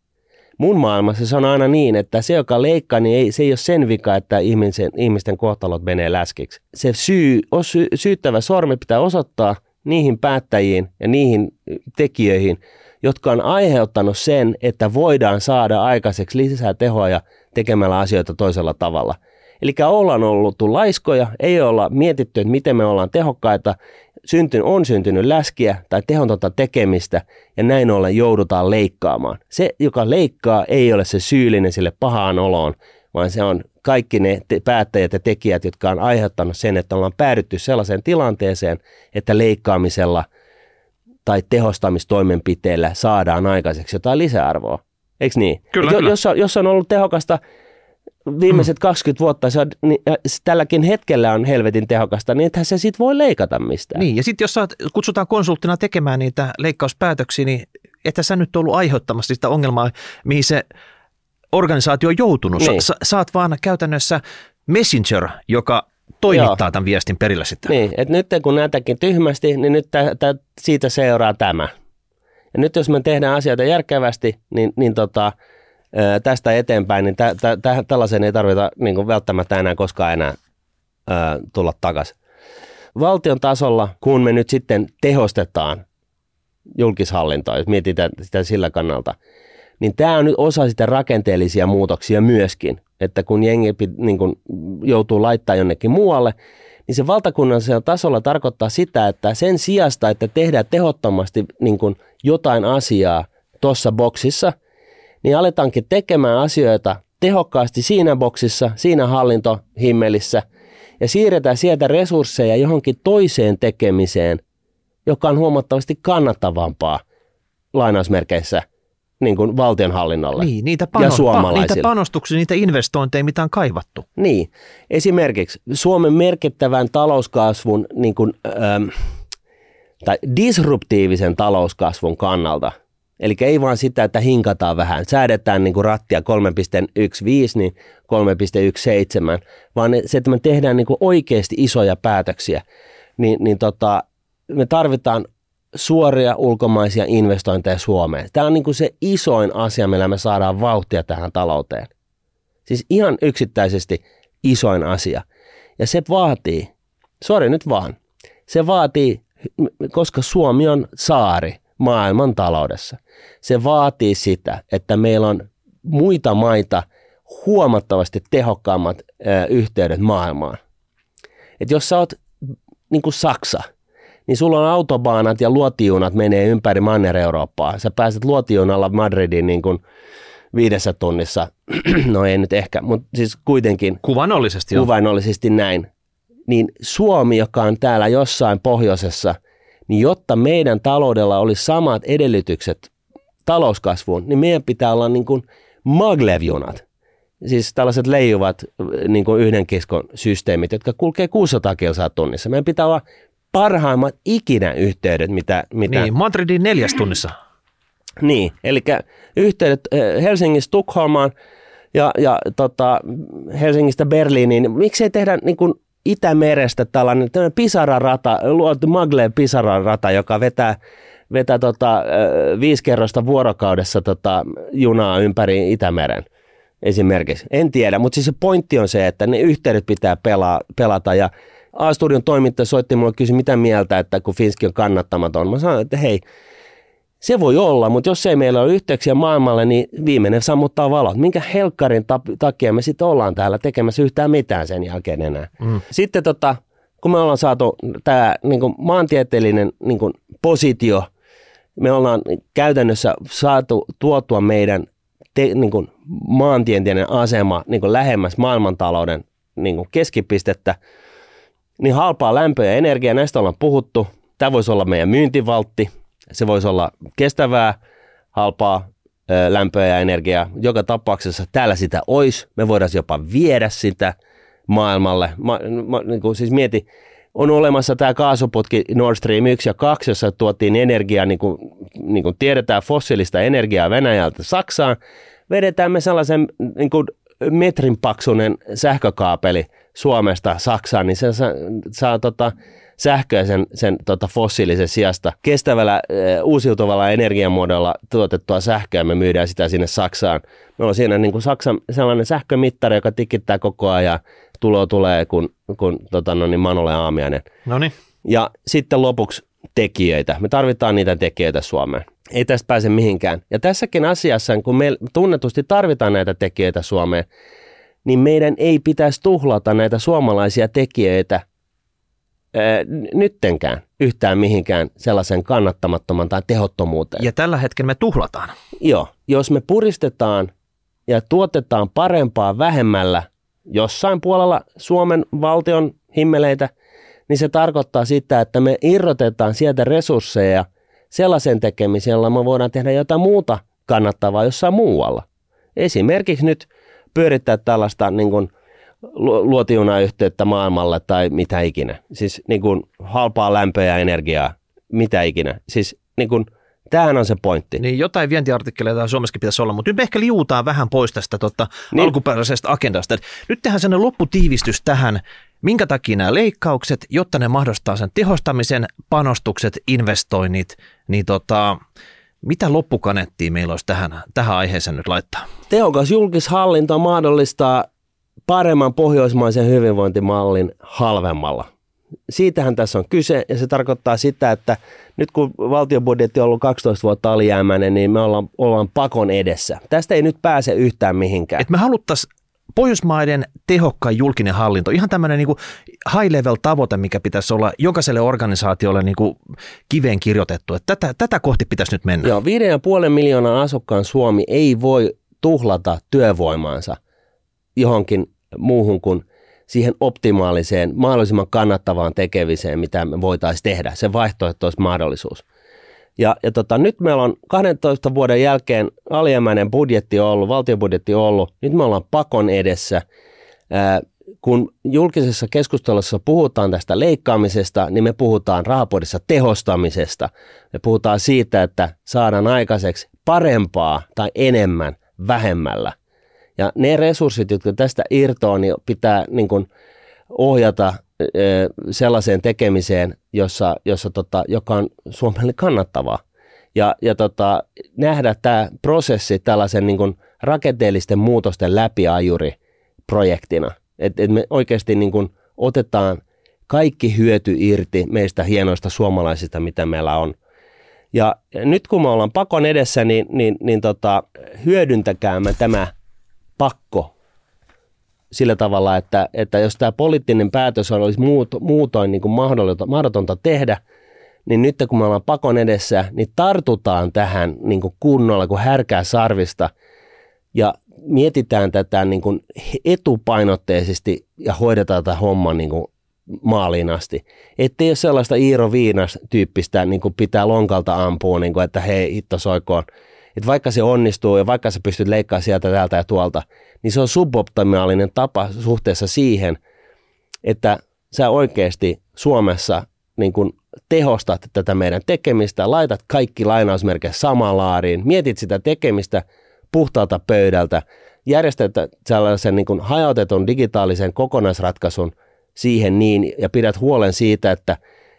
[SPEAKER 1] Mun maailmassa se on aina niin, että se, joka leikkaa, niin ei, se ei ole sen vika, että ihmisten, ihmisten kohtalot menee läskiksi. Se syy, sy, syyttävä sormi pitää osoittaa niihin päättäjiin ja niihin tekijöihin, jotka on aiheuttanut sen, että voidaan saada aikaiseksi lisää tehoja tekemällä asioita toisella tavalla. Eli ollaan ollut laiskoja, ei olla mietitty, että miten me ollaan tehokkaita, syntyn, on syntynyt läskiä tai tehontonta tekemistä ja näin ollen joudutaan leikkaamaan. Se, joka leikkaa, ei ole se syyllinen sille pahaan oloon, vaan se on kaikki ne te- päättäjät ja tekijät, jotka on aiheuttanut sen, että ollaan päädytty sellaiseen tilanteeseen, että leikkaamisella tai tehostamistoimenpiteellä saadaan aikaiseksi jotain lisäarvoa. Eikö niin?
[SPEAKER 2] Kyllä,
[SPEAKER 1] jo,
[SPEAKER 2] kyllä.
[SPEAKER 1] Jos, on, jos on ollut tehokasta viimeiset 20 vuotta, se on, niin, ja tälläkin hetkellä on helvetin tehokasta, niin ethän se sit voi leikata mistään.
[SPEAKER 2] Niin, ja sitten jos saat, kutsutaan konsulttina tekemään niitä leikkauspäätöksiä, niin että sä nyt ollut aiheuttamassa sitä ongelmaa, mihin se organisaatio on joutunut.
[SPEAKER 1] Niin.
[SPEAKER 2] Sä, sä oot vaan käytännössä messenger, joka toimittaa tämän viestin perille sitten.
[SPEAKER 1] Niin, että nyt kun näitäkin tyhmästi, niin nyt tä, tä, siitä seuraa tämä. Ja nyt jos me tehdään asioita järkevästi, niin, niin tota, tästä eteenpäin, niin tä, tä, tä, tällaisen ei tarvita niin kuin välttämättä enää koskaan enää ö, tulla takaisin. Valtion tasolla, kun me nyt sitten tehostetaan julkishallintoa, jos mietitään sitä sillä kannalta, niin tämä on nyt osa sitä rakenteellisia muutoksia myöskin, että kun jengi niin kun joutuu laittaa jonnekin muualle, niin se valtakunnallisella tasolla tarkoittaa sitä, että sen sijasta, että tehdään tehottomasti niin jotain asiaa tuossa boksissa, niin aletaankin tekemään asioita tehokkaasti siinä boksissa, siinä hallintohimmelissä, ja siirretään sieltä resursseja johonkin toiseen tekemiseen, joka on huomattavasti kannattavampaa lainausmerkeissä niin kuin valtionhallinnolle.
[SPEAKER 2] Niin, niitä,
[SPEAKER 1] Ja
[SPEAKER 2] pano-
[SPEAKER 1] suomalaisille.
[SPEAKER 2] niitä panostuksia, niitä investointeja, mitä on kaivattu.
[SPEAKER 1] Niin. Esimerkiksi Suomen merkittävän talouskasvun niin kuin, ähm, tai disruptiivisen talouskasvun kannalta, eli ei vaan sitä, että hinkataan vähän, säädetään niin kuin rattia 3.15, niin 3.17, vaan se, että me tehdään niin kuin oikeasti isoja päätöksiä, niin, niin tota, me tarvitaan suoria ulkomaisia investointeja Suomeen. Tämä on niin kuin se isoin asia, millä me saadaan vauhtia tähän talouteen. Siis ihan yksittäisesti isoin asia. Ja se vaatii, sori nyt vaan, se vaatii, koska Suomi on saari maailman taloudessa, se vaatii sitä, että meillä on muita maita huomattavasti tehokkaammat ö, yhteydet maailmaan. Et jos sä oot niin kuin Saksa, niin sulla on autobaanat ja luotijunat menee ympäri Manner-Eurooppaa. Sä pääset luotijunalla Madridiin niin kuin viidessä tunnissa, (clears throat) no ei nyt ehkä, mutta siis kuitenkin
[SPEAKER 2] Kuvanollisesti on.
[SPEAKER 1] kuvainnollisesti näin, niin Suomi, joka on täällä jossain pohjoisessa, niin jotta meidän taloudella olisi samat edellytykset talouskasvuun, niin meidän pitää olla niin kuin maglevjunat. Siis tällaiset leijuvat niin kuin yhden kiskon systeemit, jotka kulkee 600 kilsaa tunnissa. Meidän pitää olla parhaimmat ikinä yhteydet, mitä, mitä
[SPEAKER 2] Niin, Madridin neljäs tunnissa.
[SPEAKER 1] niin, eli yhteydet eh, Helsingistä Tukholmaan ja, ja tota, Helsingistä Berliiniin. Miksei tehdä niin kuin Itämerestä tällainen, tällainen pisararata, luotu Maglev pisararata, joka vetää, vetää tota, viisi kerrosta vuorokaudessa tota, junaa ympäri Itämeren esimerkiksi. En tiedä, mutta siis se pointti on se, että ne yhteydet pitää pelaa, pelata ja A-studion toimittaja soitti mulle kysyi mitä mieltä, että kun Finski on kannattamaton. Mä sanoin, että hei, se voi olla, mutta jos ei meillä ole yhteyksiä maailmalle, niin viimeinen sammuttaa valot. Minkä helkkarin takia me sitten ollaan täällä tekemässä yhtään mitään sen jälkeen enää.
[SPEAKER 2] Mm.
[SPEAKER 1] Sitten tota, kun me ollaan saatu tämä niin maantieteellinen niin positio, me ollaan käytännössä saatu tuotua meidän te, niin kuin maantieteellinen asema niin lähemmäs maailmantalouden niin keskipistettä, niin halpaa lämpöä ja energiaa, näistä ollaan puhuttu. Tämä voisi olla meidän myyntivaltti, se voisi olla kestävää, halpaa lämpöä ja energiaa. Joka tapauksessa täällä sitä olisi. Me voidaan jopa viedä sitä maailmalle. Ma, ma, niin kuin siis mieti, on olemassa tämä kaasuputki Nord Stream 1 ja 2, jossa tuotiin energiaa, niin kuin, niin kuin tiedetään, fossiilista energiaa Venäjältä Saksaan. Vedetään me sellaisen niin kuin metrin paksunen sähkökaapeli Suomesta Saksaan, niin se saa, saa tota, sähköä sen, sen tota fossiilisen sijasta. Kestävällä uusiutuvalla energiamuodolla tuotettua sähköä me myydään sitä sinne Saksaan. Me on siinä niin kuin Saksan sellainen sähkömittari, joka tikittää koko ajan. Tulo tulee, kun, kun tota, no niin, Manolle aamiainen.
[SPEAKER 2] No niin.
[SPEAKER 1] Ja sitten lopuksi tekijöitä. Me tarvitaan niitä tekijöitä Suomeen. Ei tästä pääse mihinkään. Ja tässäkin asiassa, kun me tunnetusti tarvitaan näitä tekijöitä Suomeen, niin meidän ei pitäisi tuhlata näitä suomalaisia tekijöitä nyttenkään yhtään mihinkään sellaisen kannattamattoman tai tehottomuuteen.
[SPEAKER 2] Ja tällä hetkellä me tuhlataan.
[SPEAKER 1] Joo, jos me puristetaan ja tuotetaan parempaa vähemmällä jossain puolella Suomen valtion himmeleitä, niin se tarkoittaa sitä, että me irrotetaan sieltä resursseja sellaisen tekemiseen, jolla me voidaan tehdä jotain muuta kannattavaa jossain muualla. Esimerkiksi nyt pyörittää tällaista niin kuin luotijunayhteyttä maailmalle tai mitä ikinä. Siis niin kuin halpaa lämpöä ja energiaa, mitä ikinä. Siis niin kuin, tämähän on se pointti.
[SPEAKER 2] Niin jotain vientiartikkeleita Suomessakin pitäisi olla, mutta nyt me ehkä liutaan vähän pois tästä tota, niin. alkuperäisestä agendasta. Nyt tehdään sellainen lopputiivistys tähän, minkä takia nämä leikkaukset, jotta ne mahdollistaa sen tehostamisen, panostukset, investoinnit, niin tota, mitä loppukanettia meillä olisi tähän, tähän aiheeseen nyt laittaa?
[SPEAKER 1] Tehokas julkishallinto mahdollistaa paremman pohjoismaisen hyvinvointimallin halvemmalla. Siitähän tässä on kyse ja se tarkoittaa sitä, että nyt kun valtiobudjetti on ollut 12 vuotta alijäämäinen, niin me ollaan, ollaan pakon edessä. Tästä ei nyt pääse yhtään mihinkään.
[SPEAKER 2] Et me haluttaisiin Pohjoismaiden tehokkain julkinen hallinto, ihan tämmöinen niin high level tavoite, mikä pitäisi olla jokaiselle organisaatiolle niin kuin kiveen kirjoitettu. Että tätä, tätä kohti pitäisi nyt mennä.
[SPEAKER 1] Joo, 5,5 miljoonaa asukkaan Suomi ei voi tuhlata työvoimaansa johonkin muuhun kuin siihen optimaaliseen, mahdollisimman kannattavaan tekemiseen, mitä me voitaisiin tehdä. Se vaihtoehtoismahdollisuus. Ja, ja tota, nyt meillä on 12 vuoden jälkeen alijäämäinen budjetti ollut, valtiobudjetti ollut, nyt me ollaan pakon edessä. Ää, kun julkisessa keskustelussa puhutaan tästä leikkaamisesta, niin me puhutaan rahapodissa tehostamisesta. Me puhutaan siitä, että saadaan aikaiseksi parempaa tai enemmän vähemmällä. Ja ne resurssit, jotka tästä irtoaa, niin pitää niin kuin ohjata sellaiseen tekemiseen, jossa, jossa tota, joka on Suomelle kannattavaa. Ja, ja tota, nähdä tämä prosessi tällaisen niin kuin rakenteellisten muutosten läpiajuri projektina. Että et me oikeasti niin kuin otetaan kaikki hyöty irti meistä hienoista suomalaisista, mitä meillä on. Ja nyt kun me ollaan pakon edessä, niin, niin, niin tota, hyödyntäkäämme tämä pakko sillä tavalla, että, että jos tämä poliittinen päätös olisi muutoin niin kuin mahdotonta tehdä, niin nyt kun me ollaan pakon edessä, niin tartutaan tähän niin kuin kunnolla kuin härkää sarvista ja mietitään tätä niin kuin etupainotteisesti ja hoidetaan tätä hommaa niin kuin maaliin asti. Että ole sellaista Iiro Viinas tyyppistä niin kuin pitää lonkalta ampua, niin kuin, että hei hitto soikoon. Että vaikka se onnistuu ja vaikka sä pystyt leikkaamaan sieltä, täältä ja tuolta, niin se on suboptimaalinen tapa suhteessa siihen, että sä oikeasti Suomessa niin kun tehostat tätä meidän tekemistä, laitat kaikki lainausmerkejä samaan laariin, mietit sitä tekemistä puhtaalta pöydältä, järjestät sellaisen niin hajautetun digitaalisen kokonaisratkaisun siihen niin ja pidät huolen siitä, että,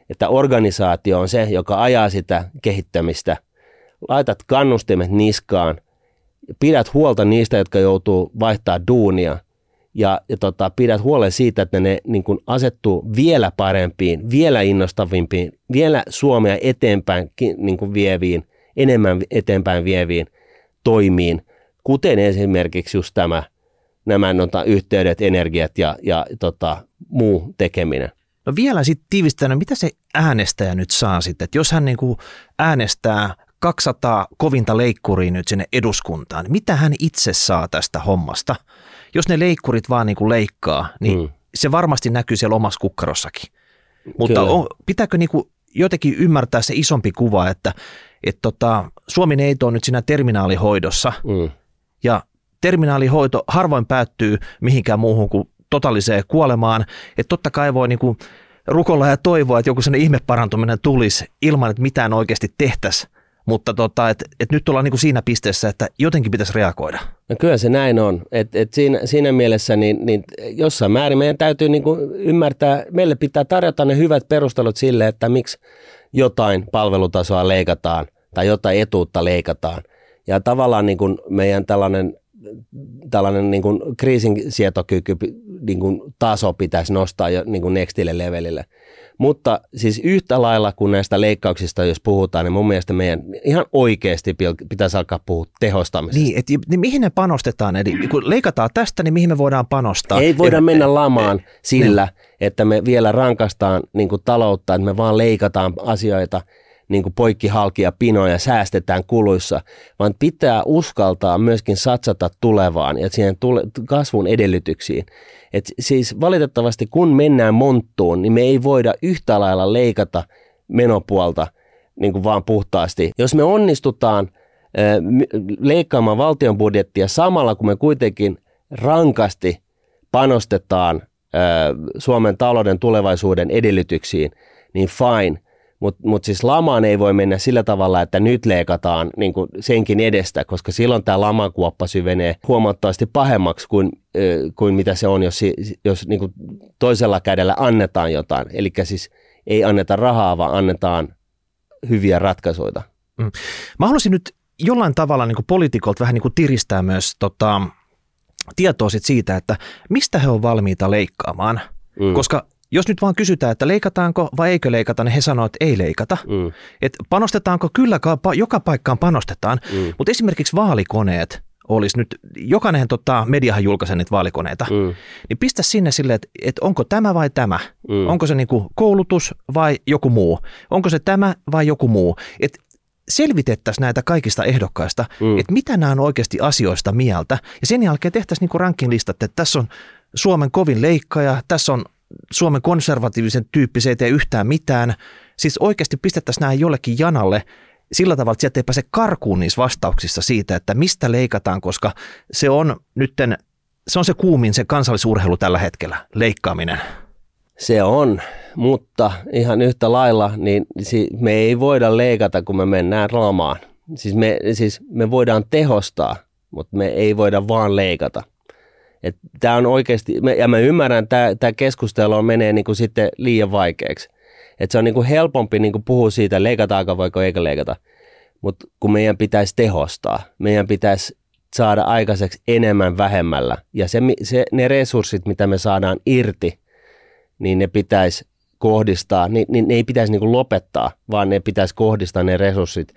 [SPEAKER 1] että organisaatio on se, joka ajaa sitä kehittämistä. Laitat kannustimet niskaan pidät huolta niistä, jotka joutuu vaihtaa duunia ja, ja tota, pidät huolen siitä, että ne niin kuin asettuu vielä parempiin, vielä innostavimpiin, vielä Suomea eteenpäin niin kuin vieviin, enemmän eteenpäin vieviin toimiin, kuten esimerkiksi just tämä, nämä nota, yhteydet, energiat ja, ja tota, muu tekeminen.
[SPEAKER 2] No vielä sitten tiivistänä, mitä se äänestäjä nyt saa sitten, että jos hän niin äänestää 200 kovinta leikkuria nyt sinne eduskuntaan. Mitä hän itse saa tästä hommasta? Jos ne leikkurit vaan niin kuin leikkaa, niin mm. se varmasti näkyy siellä omassa kukkarossakin. Mutta on, pitääkö niin kuin jotenkin ymmärtää se isompi kuva, että et tota, Suomi ei ole nyt siinä terminaalihoidossa mm. ja terminaalihoito harvoin päättyy mihinkään muuhun kuin totaaliseen kuolemaan. Että totta kai voi niin kuin rukolla ja toivoa, että joku sellainen ihmeparantuminen tulisi ilman, että mitään oikeasti tehtäisiin mutta tota, et, et nyt ollaan niin kuin siinä pisteessä, että jotenkin pitäisi reagoida.
[SPEAKER 1] No kyllä se näin on. Et, et siinä, siinä mielessä niin, niin jossain määrin meidän täytyy niin kuin ymmärtää, meille pitää tarjota ne hyvät perustelut sille, että miksi jotain palvelutasoa leikataan tai jotain etuutta leikataan. Ja tavallaan niin kuin meidän tällainen tällainen niin kuin kriisinsietokyky niin kuin taso pitäisi nostaa jo niin kuin nextille levelille. Mutta siis yhtä lailla kuin näistä leikkauksista, jos puhutaan, niin mun mielestä meidän ihan oikeasti pitäisi alkaa puhua tehostamisesta.
[SPEAKER 2] Niin, että niin mihin ne panostetaan? Eli kun leikataan tästä, niin mihin me voidaan panostaa?
[SPEAKER 1] Ei voida et, mennä lamaan et, sillä, niin. että me vielä rankastaan niin kuin taloutta, että me vaan leikataan asioita – niin kuin poikkihalkia pinoja säästetään kuluissa, vaan pitää uskaltaa myöskin satsata tulevaan ja siihen tule- kasvun edellytyksiin. Et siis valitettavasti kun mennään monttuun, niin me ei voida yhtä lailla leikata menopuolta niin kuin vaan puhtaasti. Jos me onnistutaan leikkaamaan valtion budjettia samalla, kun me kuitenkin rankasti panostetaan Suomen talouden tulevaisuuden edellytyksiin, niin fine. Mutta mut siis lamaan ei voi mennä sillä tavalla, että nyt leikataan niin kuin senkin edestä, koska silloin tämä lamakuoppa syvenee huomattavasti pahemmaksi kuin, kuin mitä se on, jos, jos niin kuin toisella kädellä annetaan jotain. Eli siis ei anneta rahaa, vaan annetaan hyviä ratkaisuja. Mm.
[SPEAKER 2] Mä haluaisin nyt jollain tavalla niin poliitikolta vähän niin tiristää myös tota, tietoa sit siitä, että mistä he on valmiita leikkaamaan. Mm. Koska jos nyt vaan kysytään, että leikataanko vai eikö leikata, niin he sanoo, että ei leikata. Mm. Et panostetaanko? Kyllä, joka paikkaan panostetaan. Mm. Mutta esimerkiksi vaalikoneet olisi nyt, jokainen tota, mediahan julkaisee niitä vaalikoneita, mm. niin pistä sinne silleen, että, että onko tämä vai tämä? Mm. Onko se niinku koulutus vai joku muu? Onko se tämä vai joku muu? Et selvitettäisiin näitä kaikista ehdokkaista, mm. että mitä nämä on oikeasti asioista mieltä. Ja sen jälkeen tehtäisiin niinku ranking-listat, että tässä on Suomen kovin leikkaja, tässä on Suomen konservatiivisen tyyppi, se ei tee yhtään mitään. Siis oikeasti pistettäisiin nämä jollekin janalle sillä tavalla, että sieltä ei pääse karkuun niissä vastauksissa siitä, että mistä leikataan, koska se on nytten, se on se kuumin se kansallisurheilu tällä hetkellä, leikkaaminen.
[SPEAKER 1] Se on, mutta ihan yhtä lailla, niin me ei voida leikata, kun me mennään lamaan. Siis me, siis me voidaan tehostaa, mutta me ei voida vaan leikata. Tämä on oikeasti, ja mä ymmärrän, että tämä keskustelu menee niin kuin sitten liian vaikeaksi. Et se on niin kuin helpompi niin kuin puhua siitä, leikataanko voiko eikä leikata. Mutta kun meidän pitäisi tehostaa, meidän pitäisi saada aikaiseksi enemmän vähemmällä. Ja se, se, ne resurssit, mitä me saadaan irti, niin ne pitäisi kohdistaa, niin, niin ne ei pitäisi niin kuin lopettaa, vaan ne pitäisi kohdistaa ne resurssit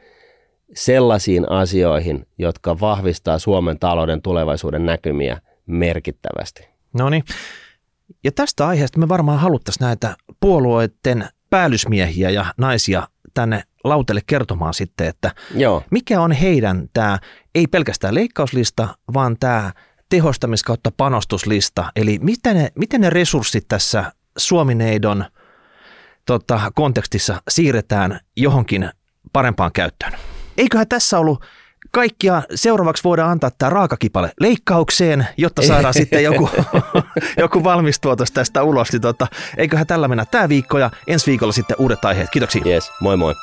[SPEAKER 1] sellaisiin asioihin, jotka vahvistaa Suomen talouden tulevaisuuden näkymiä merkittävästi.
[SPEAKER 2] No niin. Ja tästä aiheesta me varmaan haluttaisiin näitä puolueiden päällysmiehiä ja naisia tänne lautelle kertomaan sitten, että Joo. mikä on heidän tämä, ei pelkästään leikkauslista, vaan tämä tehostamis kautta panostuslista. Eli miten ne, miten ne resurssit tässä Suomineidon tota, kontekstissa siirretään johonkin parempaan käyttöön. Eiköhän tässä ollut kaikkia seuraavaksi voidaan antaa tämä raakakipale leikkaukseen, jotta saadaan (laughs) sitten joku, joku valmis tuotos tästä ulos. Niin tota, eiköhän tällä mennä tämä viikko ja ensi viikolla sitten uudet aiheet. Kiitoksia.
[SPEAKER 1] Yes, moi moi.